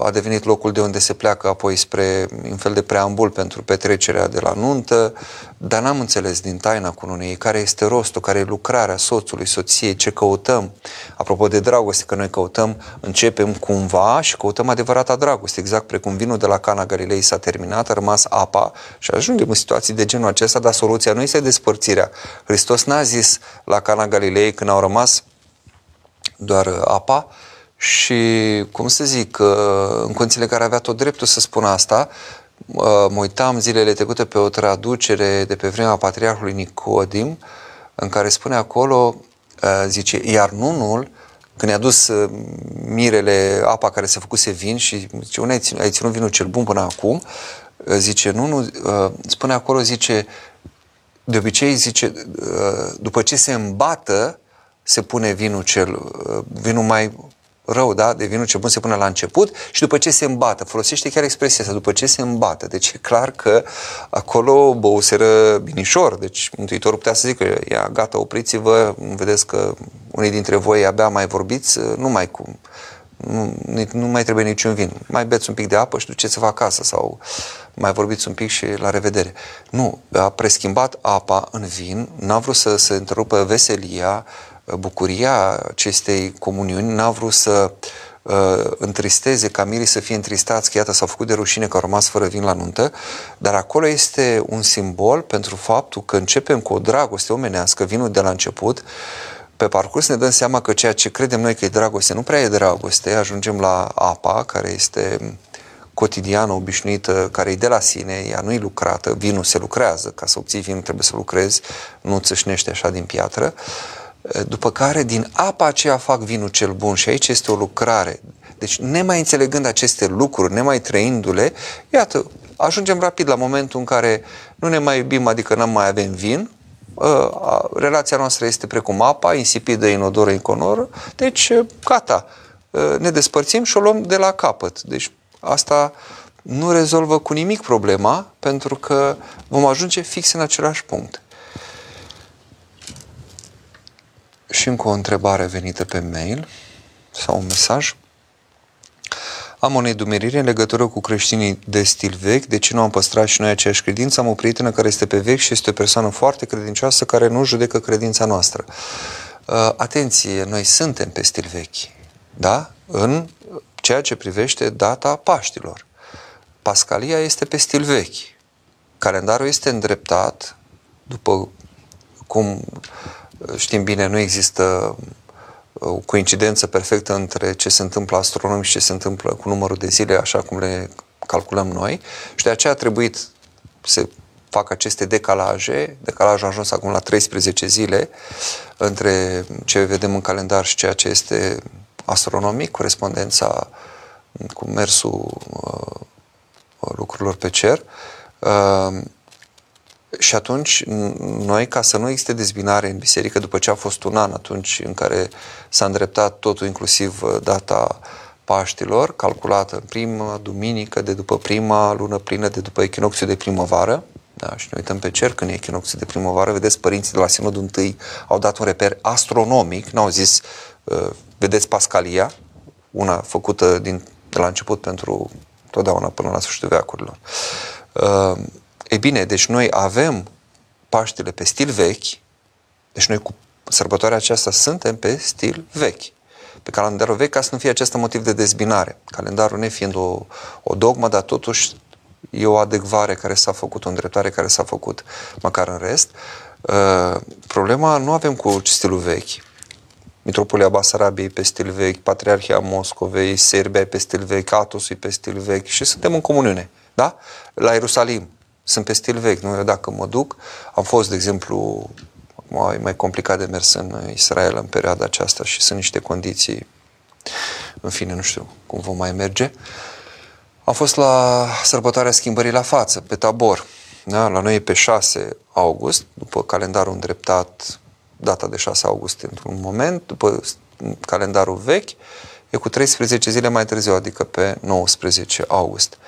a devenit locul de unde se pleacă apoi spre un fel de preambul pentru petrecerea de la nuntă, dar n-am înțeles din taina cununiei care este rostul, care e lucrarea soțului, soției, ce căutăm. Apropo de dragoste, că noi căutăm, începem cumva și căutăm adevărata dragoste, exact precum vinul de la Cana Galilei s-a terminat, a rămas apa și ajungem în situații de genul acesta, dar soluția nu este despărțirea. Hristos n-a zis la Cana Galilei când au rămas doar apa, și, cum să zic, în conțile care avea tot dreptul să spună asta, mă uitam zilele trecute pe o traducere de pe vremea Patriarhului Nicodim, în care spune acolo, zice, iar nunul, când i-a dus mirele apa care se făcuse vin și zice, unde ai ținut, ai ținut vinul cel bun până acum? Zice, nunul, spune acolo, zice, de obicei, zice, după ce se îmbată, se pune vinul cel, vinul mai rău, da, de vinul ce bun se pune la început și după ce se îmbată. Folosește chiar expresia asta, după ce se îmbată. Deci e clar că acolo băuseră binișor. Deci Mântuitorul putea să zică, ia, gata, opriți-vă, vedeți că unii dintre voi abia mai vorbiți, nu mai cum, nu, nu mai trebuie niciun vin. Mai beți un pic de apă și duceți-vă acasă sau mai vorbiți un pic și la revedere. Nu, a preschimbat apa în vin, n-a vrut să se întrerupă veselia, bucuria acestei comuniuni, n-a vrut să uh, întristeze, ca mirii să fie întristați, că iată s-au făcut de rușine că au rămas fără vin la nuntă, dar acolo este un simbol pentru faptul că începem cu o dragoste omenească, vinul de la început, pe parcurs ne dăm seama că ceea ce credem noi că e dragoste nu prea e dragoste, ajungem la apa, care este cotidiană, obișnuită, care e de la sine, ea nu e lucrată, vinul se lucrează, ca să obții vinul trebuie să lucrezi, nu țâșnește așa din piatră, după care din apa aceea fac vinul cel bun și aici este o lucrare. Deci nemai înțelegând aceste lucruri, nemai trăindu-le, iată, ajungem rapid la momentul în care nu ne mai iubim, adică nu mai avem vin, ă, relația noastră este precum apa, insipidă, inodoră, inconoră, deci gata, ă, ne despărțim și o luăm de la capăt. Deci asta nu rezolvă cu nimic problema, pentru că vom ajunge fix în același punct. Și încă o întrebare venită pe mail sau un mesaj. Am o nedumerire în legătură cu creștinii de stil vechi, de ce nu am păstrat și noi aceeași credință? Am o prietenă care este pe vechi și este o persoană foarte credincioasă care nu judecă credința noastră. Uh, atenție, noi suntem pe stil vechi, da? În ceea ce privește data Paștilor. Pascalia este pe stil vechi. Calendarul este îndreptat după cum Știm bine, nu există uh, o coincidență perfectă între ce se întâmplă astronomic și ce se întâmplă cu numărul de zile, așa cum le calculăm noi. Și de aceea a trebuit să fac aceste decalaje. Decalajul a ajuns acum la 13 zile între ce vedem în calendar și ceea ce este astronomic, corespondența cu mersul uh, lucrurilor pe cer. Uh, și atunci, noi, ca să nu existe dezbinare în biserică, după ce a fost un an atunci în care s-a îndreptat totul, inclusiv uh, data Paștilor, calculată în prima duminică de după prima lună plină de după echinocțiul de primăvară, Da? Și ne uităm pe cer când e echinocțiul de primăvară, vedeți, părinții de la Sinodul I au dat un reper astronomic, n-au zis, uh, vedeți Pascalia, una făcută din, de la început pentru totdeauna până la sfârșitul veacurilor. Uh, e bine, deci noi avem Paștele pe stil vechi, deci noi cu sărbătoarea aceasta suntem pe stil vechi pe calendarul vechi ca să nu fie acest motiv de dezbinare. Calendarul ne fiind o, o dogmă, dar totuși e o adecvare care s-a făcut, o îndreptare care s-a făcut, măcar în rest. Uh, problema nu avem cu stilul vechi. Mitropolia Basarabiei pe stil vechi, Patriarhia Moscovei, Serbia pe stil vechi, Atosul pe stil vechi și suntem în comuniune. Da? La Ierusalim sunt pe stil vechi. Nu? Eu dacă mă duc, am fost, de exemplu, mai, mai complicat de mers în Israel în perioada aceasta și sunt niște condiții, în fine, nu știu cum vom mai merge. Am fost la sărbătoarea schimbării la față, pe tabor. Da? La noi e pe 6 august, după calendarul îndreptat, data de 6 august într-un moment, după calendarul vechi, e cu 13 zile mai târziu, adică pe 19 august.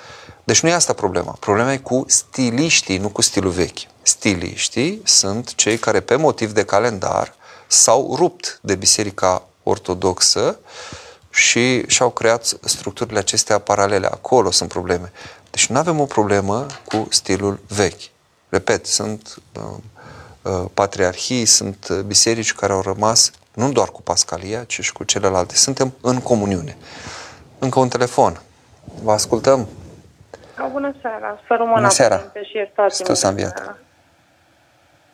Deci nu e asta problema. Problema e cu stiliștii, nu cu stilul vechi. Stiliștii sunt cei care pe motiv de calendar s-au rupt de biserica ortodoxă și și-au creat structurile acestea paralele. Acolo sunt probleme. Deci nu avem o problemă cu stilul vechi. Repet, sunt uh, uh, patriarhii, sunt biserici care au rămas nu doar cu Pascalia, ci și cu celelalte. Suntem în comuniune. Încă un telefon. Vă ascultăm. Bună seara, să rămână Bună seara. și iertați Stă să înviat.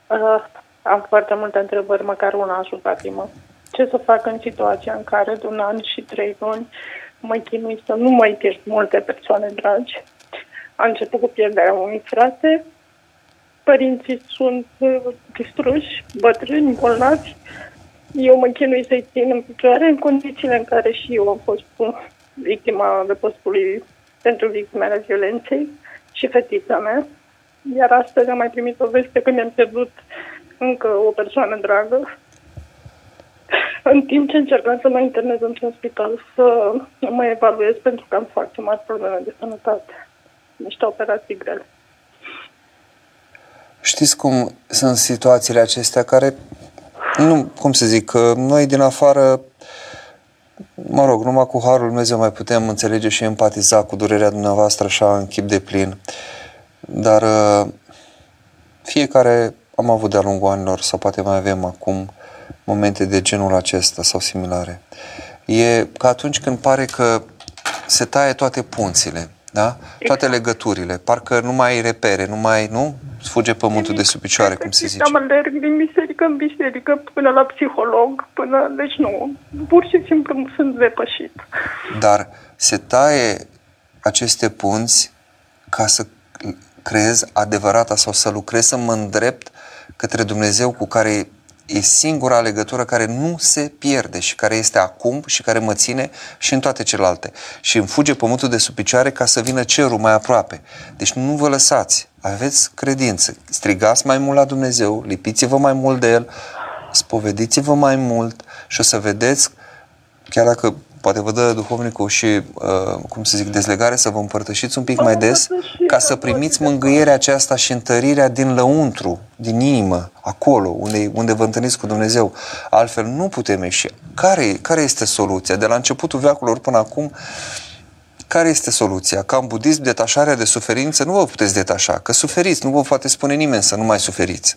Uh, am foarte multe întrebări, măcar una ajutați-mă. Ce să fac în situația în care de un an și trei luni mă chinui să nu mai pierd multe persoane dragi? A început cu pierderea unui frate, părinții sunt uh, distruși, bătrâni, bolnavi. Eu mă chinui să-i țin în picioare în condițiile în care și eu am fost uh, victima postului pentru victimele violenței și fetița mea. Iar astăzi am mai primit o veste că mi-am pierdut încă o persoană dragă. În timp ce încercam să mă internez într-un spital să mă evaluez pentru că am foarte mari probleme de sănătate. Niște operații grele. Știți cum sunt situațiile acestea care, nu, cum să zic, noi din afară mă rog, numai cu Harul Dumnezeu mai putem înțelege și empatiza cu durerea dumneavoastră așa în chip de plin. Dar uh, fiecare am avut de-a lungul anilor sau poate mai avem acum momente de genul acesta sau similare. E ca atunci când pare că se taie toate punțile, da? Toate legăturile. Parcă nu mai ai repere, nu mai, nu? Fuge pământul de sub picioare, cum se zice. Am alerg din biserică în biserică până la psiholog, până... Deci nu, pur și simplu sunt depășit. Dar se taie aceste punți ca să creez adevărata sau să lucrez să mă îndrept către Dumnezeu cu care e singura legătură care nu se pierde și care este acum și care mă ține și în toate celelalte. Și îmi fuge pământul de sub picioare ca să vină cerul mai aproape. Deci nu vă lăsați, aveți credință, strigați mai mult la Dumnezeu, lipiți-vă mai mult de El, spovediți-vă mai mult și o să vedeți, chiar dacă poate vă dă duhovnicul și, uh, cum să zic, dezlegare să vă împărtășiți un pic mai des ca să primiți mângâierea aceasta și întărirea din lăuntru, din inimă, acolo, unde, unde vă întâlniți cu Dumnezeu. Altfel nu putem ieși. Care, care este soluția? De la începutul veacurilor până acum, care este soluția? Ca în budism, detașarea de suferință nu vă puteți detașa, că suferiți, nu vă poate spune nimeni să nu mai suferiți.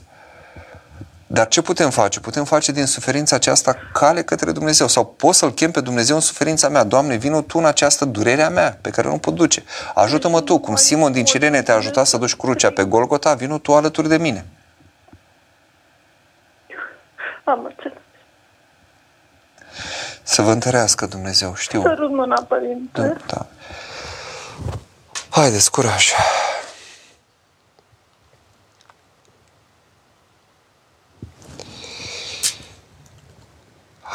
Dar ce putem face? Putem face din suferința aceasta cale către Dumnezeu. Sau pot să-L chem pe Dumnezeu în suferința mea. Doamne, vină Tu în această durerea mea pe care nu pot duce. Ajută-mă Tu, cum Simon din Cirene te-a ajutat să duci crucea pe Golgota, vină Tu alături de mine. Am înțeles. Să vă întărească Dumnezeu, știu. Sărut mâna, părinte. Da, da. Haideți, curaj.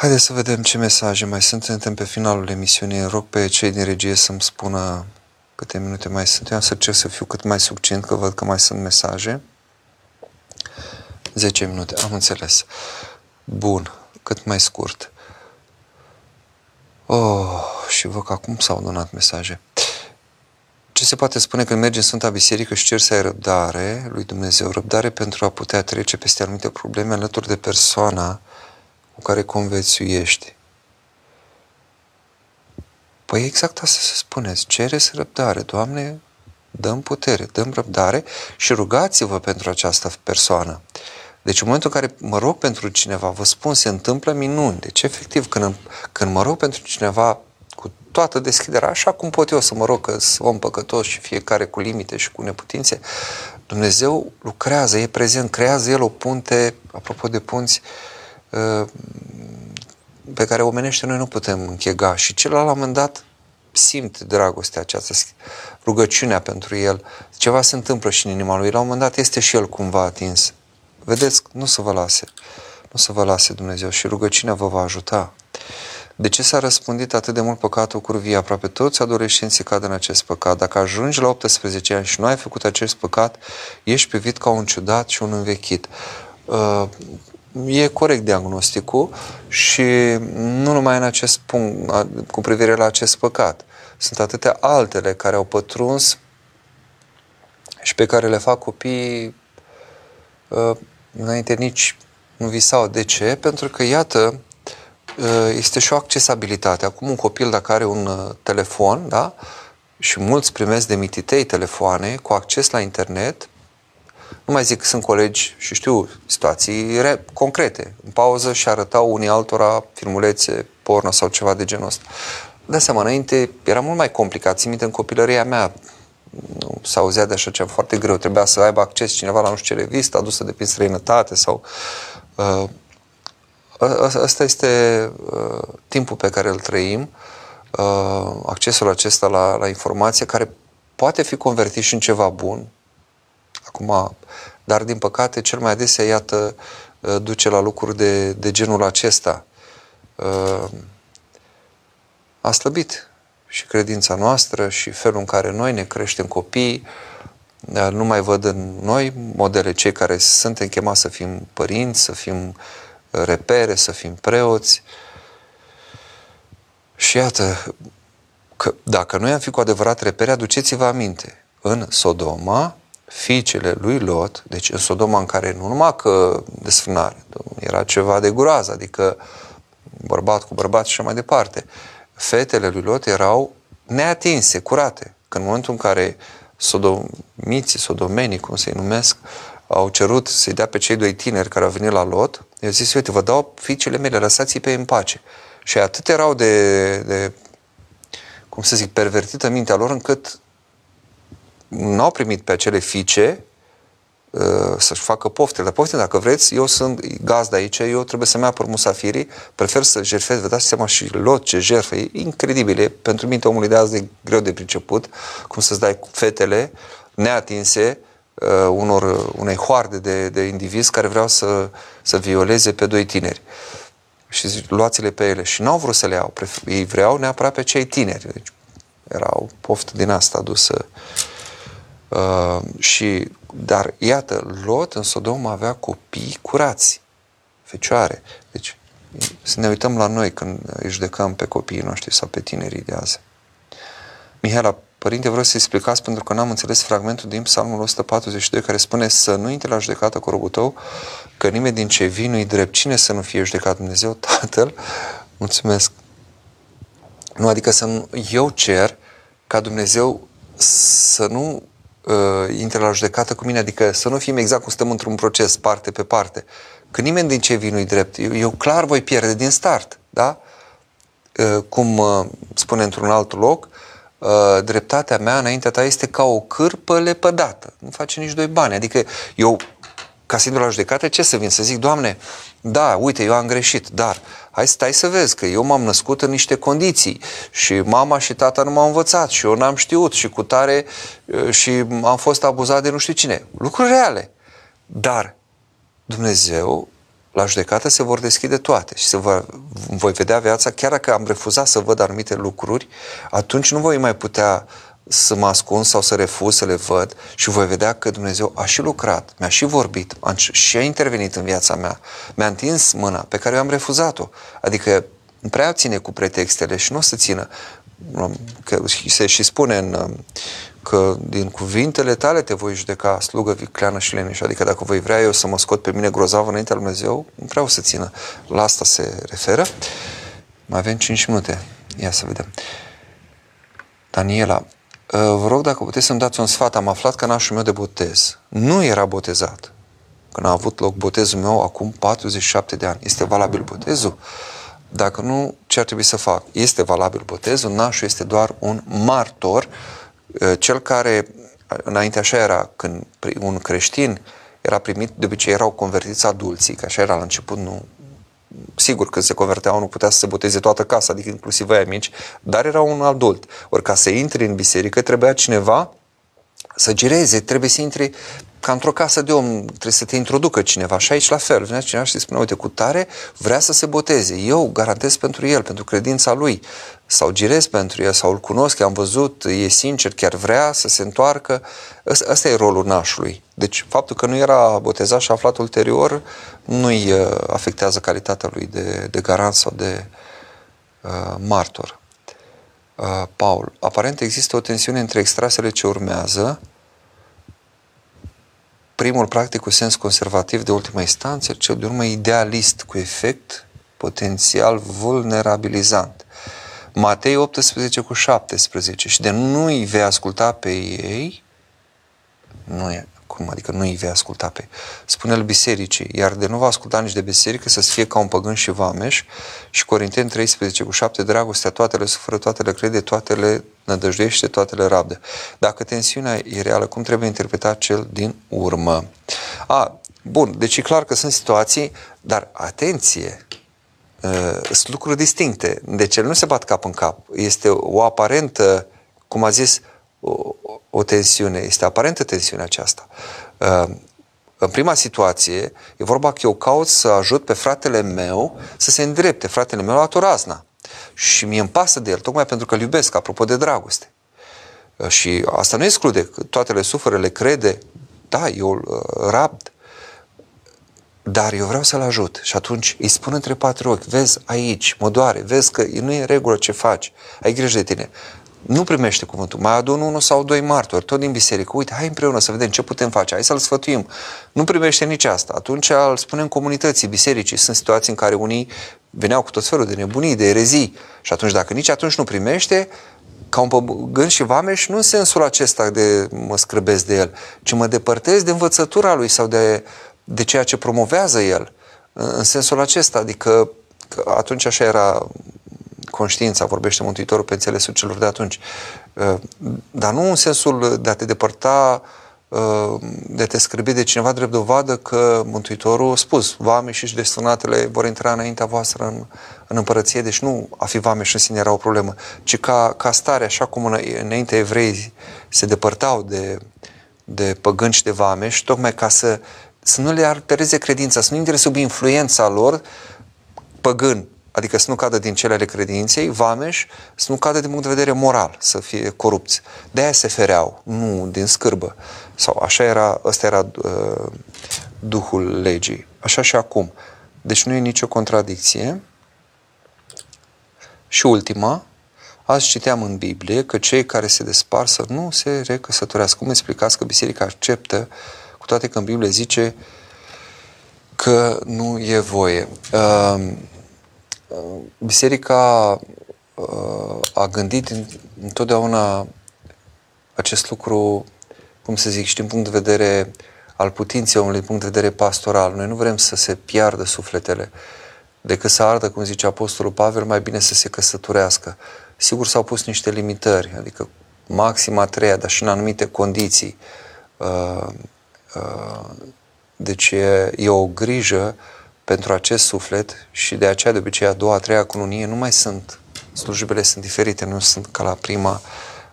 Haideți să vedem ce mesaje mai sunt. Suntem pe finalul emisiunii. Rog pe cei din regie să-mi spună câte minute mai sunt. Eu am să cer să fiu cât mai succint, că văd că mai sunt mesaje. 10 minute, am înțeles. Bun, cât mai scurt. Oh, și văd că acum s-au donat mesaje. Ce se poate spune când mergi în Sfânta Biserică și ceri să ai răbdare lui Dumnezeu, răbdare pentru a putea trece peste anumite probleme alături de persoana cu care convețuiești? Păi exact asta se spuneți, cereți răbdare, Doamne, dăm putere, dăm răbdare și rugați-vă pentru această persoană. Deci în momentul în care mă rog pentru cineva, vă spun, se întâmplă minuni. Deci efectiv, când, când mă rog pentru cineva cu toată deschiderea, așa cum pot eu să mă rog că sunt om păcătos și fiecare cu limite și cu neputințe, Dumnezeu lucrează, e prezent, creează El o punte, apropo de punți, uh, pe care omenește noi nu putem închega. Și celălalt la un moment dat simt dragostea aceasta, rugăciunea pentru el. Ceva se întâmplă și în inima lui. La un moment dat este și el cumva atins. Vedeți, nu să vă lase. Nu să vă lase Dumnezeu și rugăciunea vă va ajuta. De ce s-a răspândit atât de mult păcatul curvie? Aproape toți adolescenții cad în acest păcat. Dacă ajungi la 18 ani și nu ai făcut acest păcat, ești privit ca un ciudat și un învechit. Uh, e corect diagnosticul și nu numai în acest punct, cu privire la acest păcat. Sunt atâtea altele care au pătruns și pe care le fac copiii uh, înainte nici nu visau. De ce? Pentru că, iată, uh, este și o accesibilitate. Acum un copil, dacă are un uh, telefon, da? și mulți primesc de mititei telefoane cu acces la internet, nu mai zic că sunt colegi și știu situații re- concrete. În pauză și arătau unii altora filmulețe, porno sau ceva de genul ăsta. De seama, înainte era mult mai complicat. Țin minte, în copilăria mea nu s-auzea de așa ceva foarte greu. Trebuia să aibă acces cineva la nu știu ce revistă adusă de prin străinătate sau... Uh, Asta este uh, timpul pe care îl trăim, uh, accesul acesta la, la informație care poate fi convertit și în ceva bun. Acum, dar din păcate cel mai adesea, iată, uh, duce la lucruri de, de genul acesta. Uh, a slăbit și credința noastră și felul în care noi ne creștem copiii. Uh, nu mai văd în noi modele cei care suntem chemați să fim părinți, să fim repere, să fim preoți. Și iată, că dacă noi am fi cu adevărat repere, aduceți-vă aminte. În Sodoma, fiicele lui Lot, deci în Sodoma în care nu numai că desfrânare, era ceva de groază, adică bărbat cu bărbat și așa mai departe, fetele lui Lot erau neatinse, curate. Că în momentul în care sodomiții, sodomenii, cum se numesc, au cerut să-i dea pe cei doi tineri care au venit la Lot, i-au zis, uite, vă dau fiicele mele, lăsați-i pe în pace. Și atât erau de, de cum să zic, pervertită mintea lor, încât n-au primit pe acele fiice uh, să-și facă pofte. Dar pofte, dacă vreți, eu sunt gazda aici, eu trebuie să-mi apăr musafirii, prefer să jerfez, vă dați seama și lot ce jerfă, e incredibil, e, pentru minte omului de azi e greu de priceput, cum să-ți dai fetele neatinse uh, unor, unei hoarde de, de indivizi care vreau să, să violeze pe doi tineri. Și zic, luați-le pe ele. Și n-au vrut să le iau, ei vreau neapărat pe cei tineri. Deci, era o poftă din asta adusă Uh, și, dar iată, Lot în Sodom avea copii curați, fecioare. Deci să ne uităm la noi când îi judecăm pe copiii noștri sau pe tinerii de azi. Mihaela, părinte, vreau să explicați pentru că n-am înțeles fragmentul din Psalmul 142 care spune să nu intre la judecată cu robul tău, că nimeni din ce vin nu-i drept. Cine să nu fie judecat? Dumnezeu Tatăl? Mulțumesc. Nu, adică să nu, eu cer ca Dumnezeu să nu uh, intre la judecată cu mine, adică să nu fim exact cum stăm într-un proces, parte pe parte. Că nimeni din ce vin nu drept. Eu, eu clar voi pierde din start, da? Uh, cum uh, spune într-un alt loc, uh, dreptatea mea înaintea ta este ca o cârpă lepădată. Nu face nici doi bani. Adică eu, ca să intru la judecată, ce să vin? Să zic, Doamne, da, uite, eu am greșit, dar hai stai să vezi că eu m-am născut în niște condiții și mama și tata nu m-au învățat și eu n-am știut și cu tare și am fost abuzat de nu știu cine. Lucruri reale. Dar Dumnezeu la judecată se vor deschide toate și se va, voi vedea viața, chiar dacă am refuzat să văd anumite lucruri, atunci nu voi mai putea să mă ascund sau să refuz să le văd și voi vedea că Dumnezeu a și lucrat, mi-a și vorbit și a intervenit în viața mea. Mi-a întins mâna pe care eu am refuzat-o. Adică nu prea ține cu pretextele și nu o să țină. Că se și spune în că din cuvintele tale te voi judeca slugă vicleană și leneș. Adică dacă voi vrea eu să mă scot pe mine grozav înaintea lui Dumnezeu, nu vreau să țină. La asta se referă. Mai avem 5 minute. Ia să vedem. Daniela, uh, vă rog dacă puteți să-mi dați un sfat. Am aflat că nașul meu de botez nu era botezat. Când a avut loc botezul meu acum 47 de ani. Este valabil botezul? Dacă nu, ce ar trebui să fac? Este valabil botezul, nașul este doar un martor, uh, cel care, înainte așa era, când un creștin era primit, de obicei erau convertiți adulții, că așa era la început, nu sigur că se converteau, nu putea să se boteze toată casa, adică inclusiv aia mici, dar era un adult. Ori ca să intri în biserică trebuia cineva să gireze, trebuie să intri ca într-o casă de om, trebuie să te introducă cineva. Și aici la fel, venea cineva și spune, uite, cu tare vrea să se boteze. Eu garantez pentru el, pentru credința lui. Sau girez pentru el, sau îl cunosc, am văzut, e sincer, chiar vrea să se întoarcă. Ăsta e rolul nașului. Deci faptul că nu era botezat și aflat ulterior nu-i uh, afectează calitatea lui de, de garant sau de uh, martor. Uh, Paul, aparent există o tensiune între extrasele ce urmează primul practic cu sens conservativ de ultima instanță, cel de urmă idealist cu efect potențial vulnerabilizant. Matei 18 cu 17 și de nu-i vei asculta pe ei, nu e, cum adică nu îi vei asculta pe spune el bisericii, iar de nu va asculta nici de biserică să fie ca un păgân și vameș și Corinteni 13 cu 7, dragostea toate le suferă, toate le crede, toate le nădăjduiește, toate le rabdă. Dacă tensiunea e reală, cum trebuie interpretat cel din urmă? A, bun, deci e clar că sunt situații, dar atenție, uh, sunt lucruri distincte. Deci el nu se bat cap în cap. Este o aparentă, cum a zis, o, o tensiune, este aparentă tensiunea aceasta. Uh, în prima situație, e vorba că eu caut să ajut pe fratele meu să se îndrepte, fratele meu la Torazna. Și mie îmi pasă de el, tocmai pentru că îl iubesc, apropo de dragoste. Uh, și asta nu exclude că toate le suferă, le crede, da, eu îl uh, rabd, dar eu vreau să-l ajut. Și atunci îi spun între patru ochi, vezi aici, mă doare, vezi că nu e în regulă ce faci, ai grijă de tine nu primește cuvântul, mai adun unul sau doi martori, tot din biserică, uite, hai împreună să vedem ce putem face, hai să-l sfătuim. Nu primește nici asta. Atunci îl spunem comunității, bisericii. Sunt situații în care unii veneau cu tot felul de nebunii, de erezii. Și atunci, dacă nici atunci nu primește, ca un păgân și vameș, nu în sensul acesta de mă scrăbesc de el, ci mă depărtez de învățătura lui sau de, de ceea ce promovează el. În sensul acesta, adică atunci așa era conștiința, vorbește Mântuitorul pe înțelesul celor de atunci. Uh, dar nu în sensul de a te depărta, uh, de a te scârbi de cineva drept dovadă că Mântuitorul a spus, vame și destunatele vor intra înaintea voastră în, în împărăție, deci nu a fi vame și în sine era o problemă, ci ca, ca stare, așa cum înainte evrei se depărtau de, de păgâni și de vame și tocmai ca să, să nu le altereze credința, să nu intre sub influența lor păgân, adică să nu cadă din cele ale credinței, vameș, să nu cadă din punct de vedere moral, să fie corupți. De aia se fereau, nu din scârbă. Sau așa era, ăsta era uh, duhul legii. Așa și acum. Deci nu e nicio contradicție. Și ultima, azi citeam în Biblie că cei care se despar să nu se recăsătorească. Cum explicați că biserica acceptă, cu toate că în Biblie zice că nu e voie. Uh, biserica uh, a gândit întotdeauna acest lucru, cum să zic, și din punct de vedere al putinței omului, din punct de vedere pastoral. Noi nu vrem să se piardă sufletele, decât să ardă, cum zice Apostolul Pavel, mai bine să se căsătorească. Sigur s-au pus niște limitări, adică maxima treia, dar și în anumite condiții. Uh, uh, deci e, e o grijă pentru acest suflet și de aceea de obicei a doua, a treia cununie nu mai sunt, slujibele sunt diferite, nu sunt ca la prima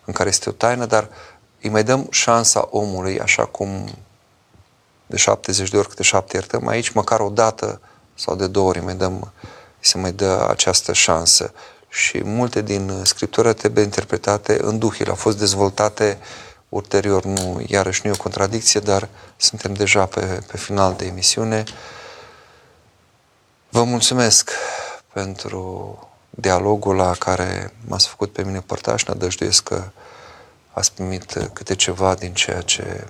în care este o taină, dar îi mai dăm șansa omului așa cum de 70 de ori câte șapte iertăm, aici măcar o dată sau de două ori mai dăm, se mai dă această șansă. Și multe din scriptură trebuie interpretate în duh. Ele au fost dezvoltate ulterior, nu, iarăși nu e o contradicție, dar suntem deja pe, pe final de emisiune. Vă mulțumesc pentru dialogul la care m-ați făcut pe mine părtaș, nădăjduiesc că ați primit uh, câte ceva din ceea ce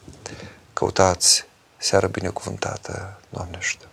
căutați. Seară binecuvântată, Doamne ajută!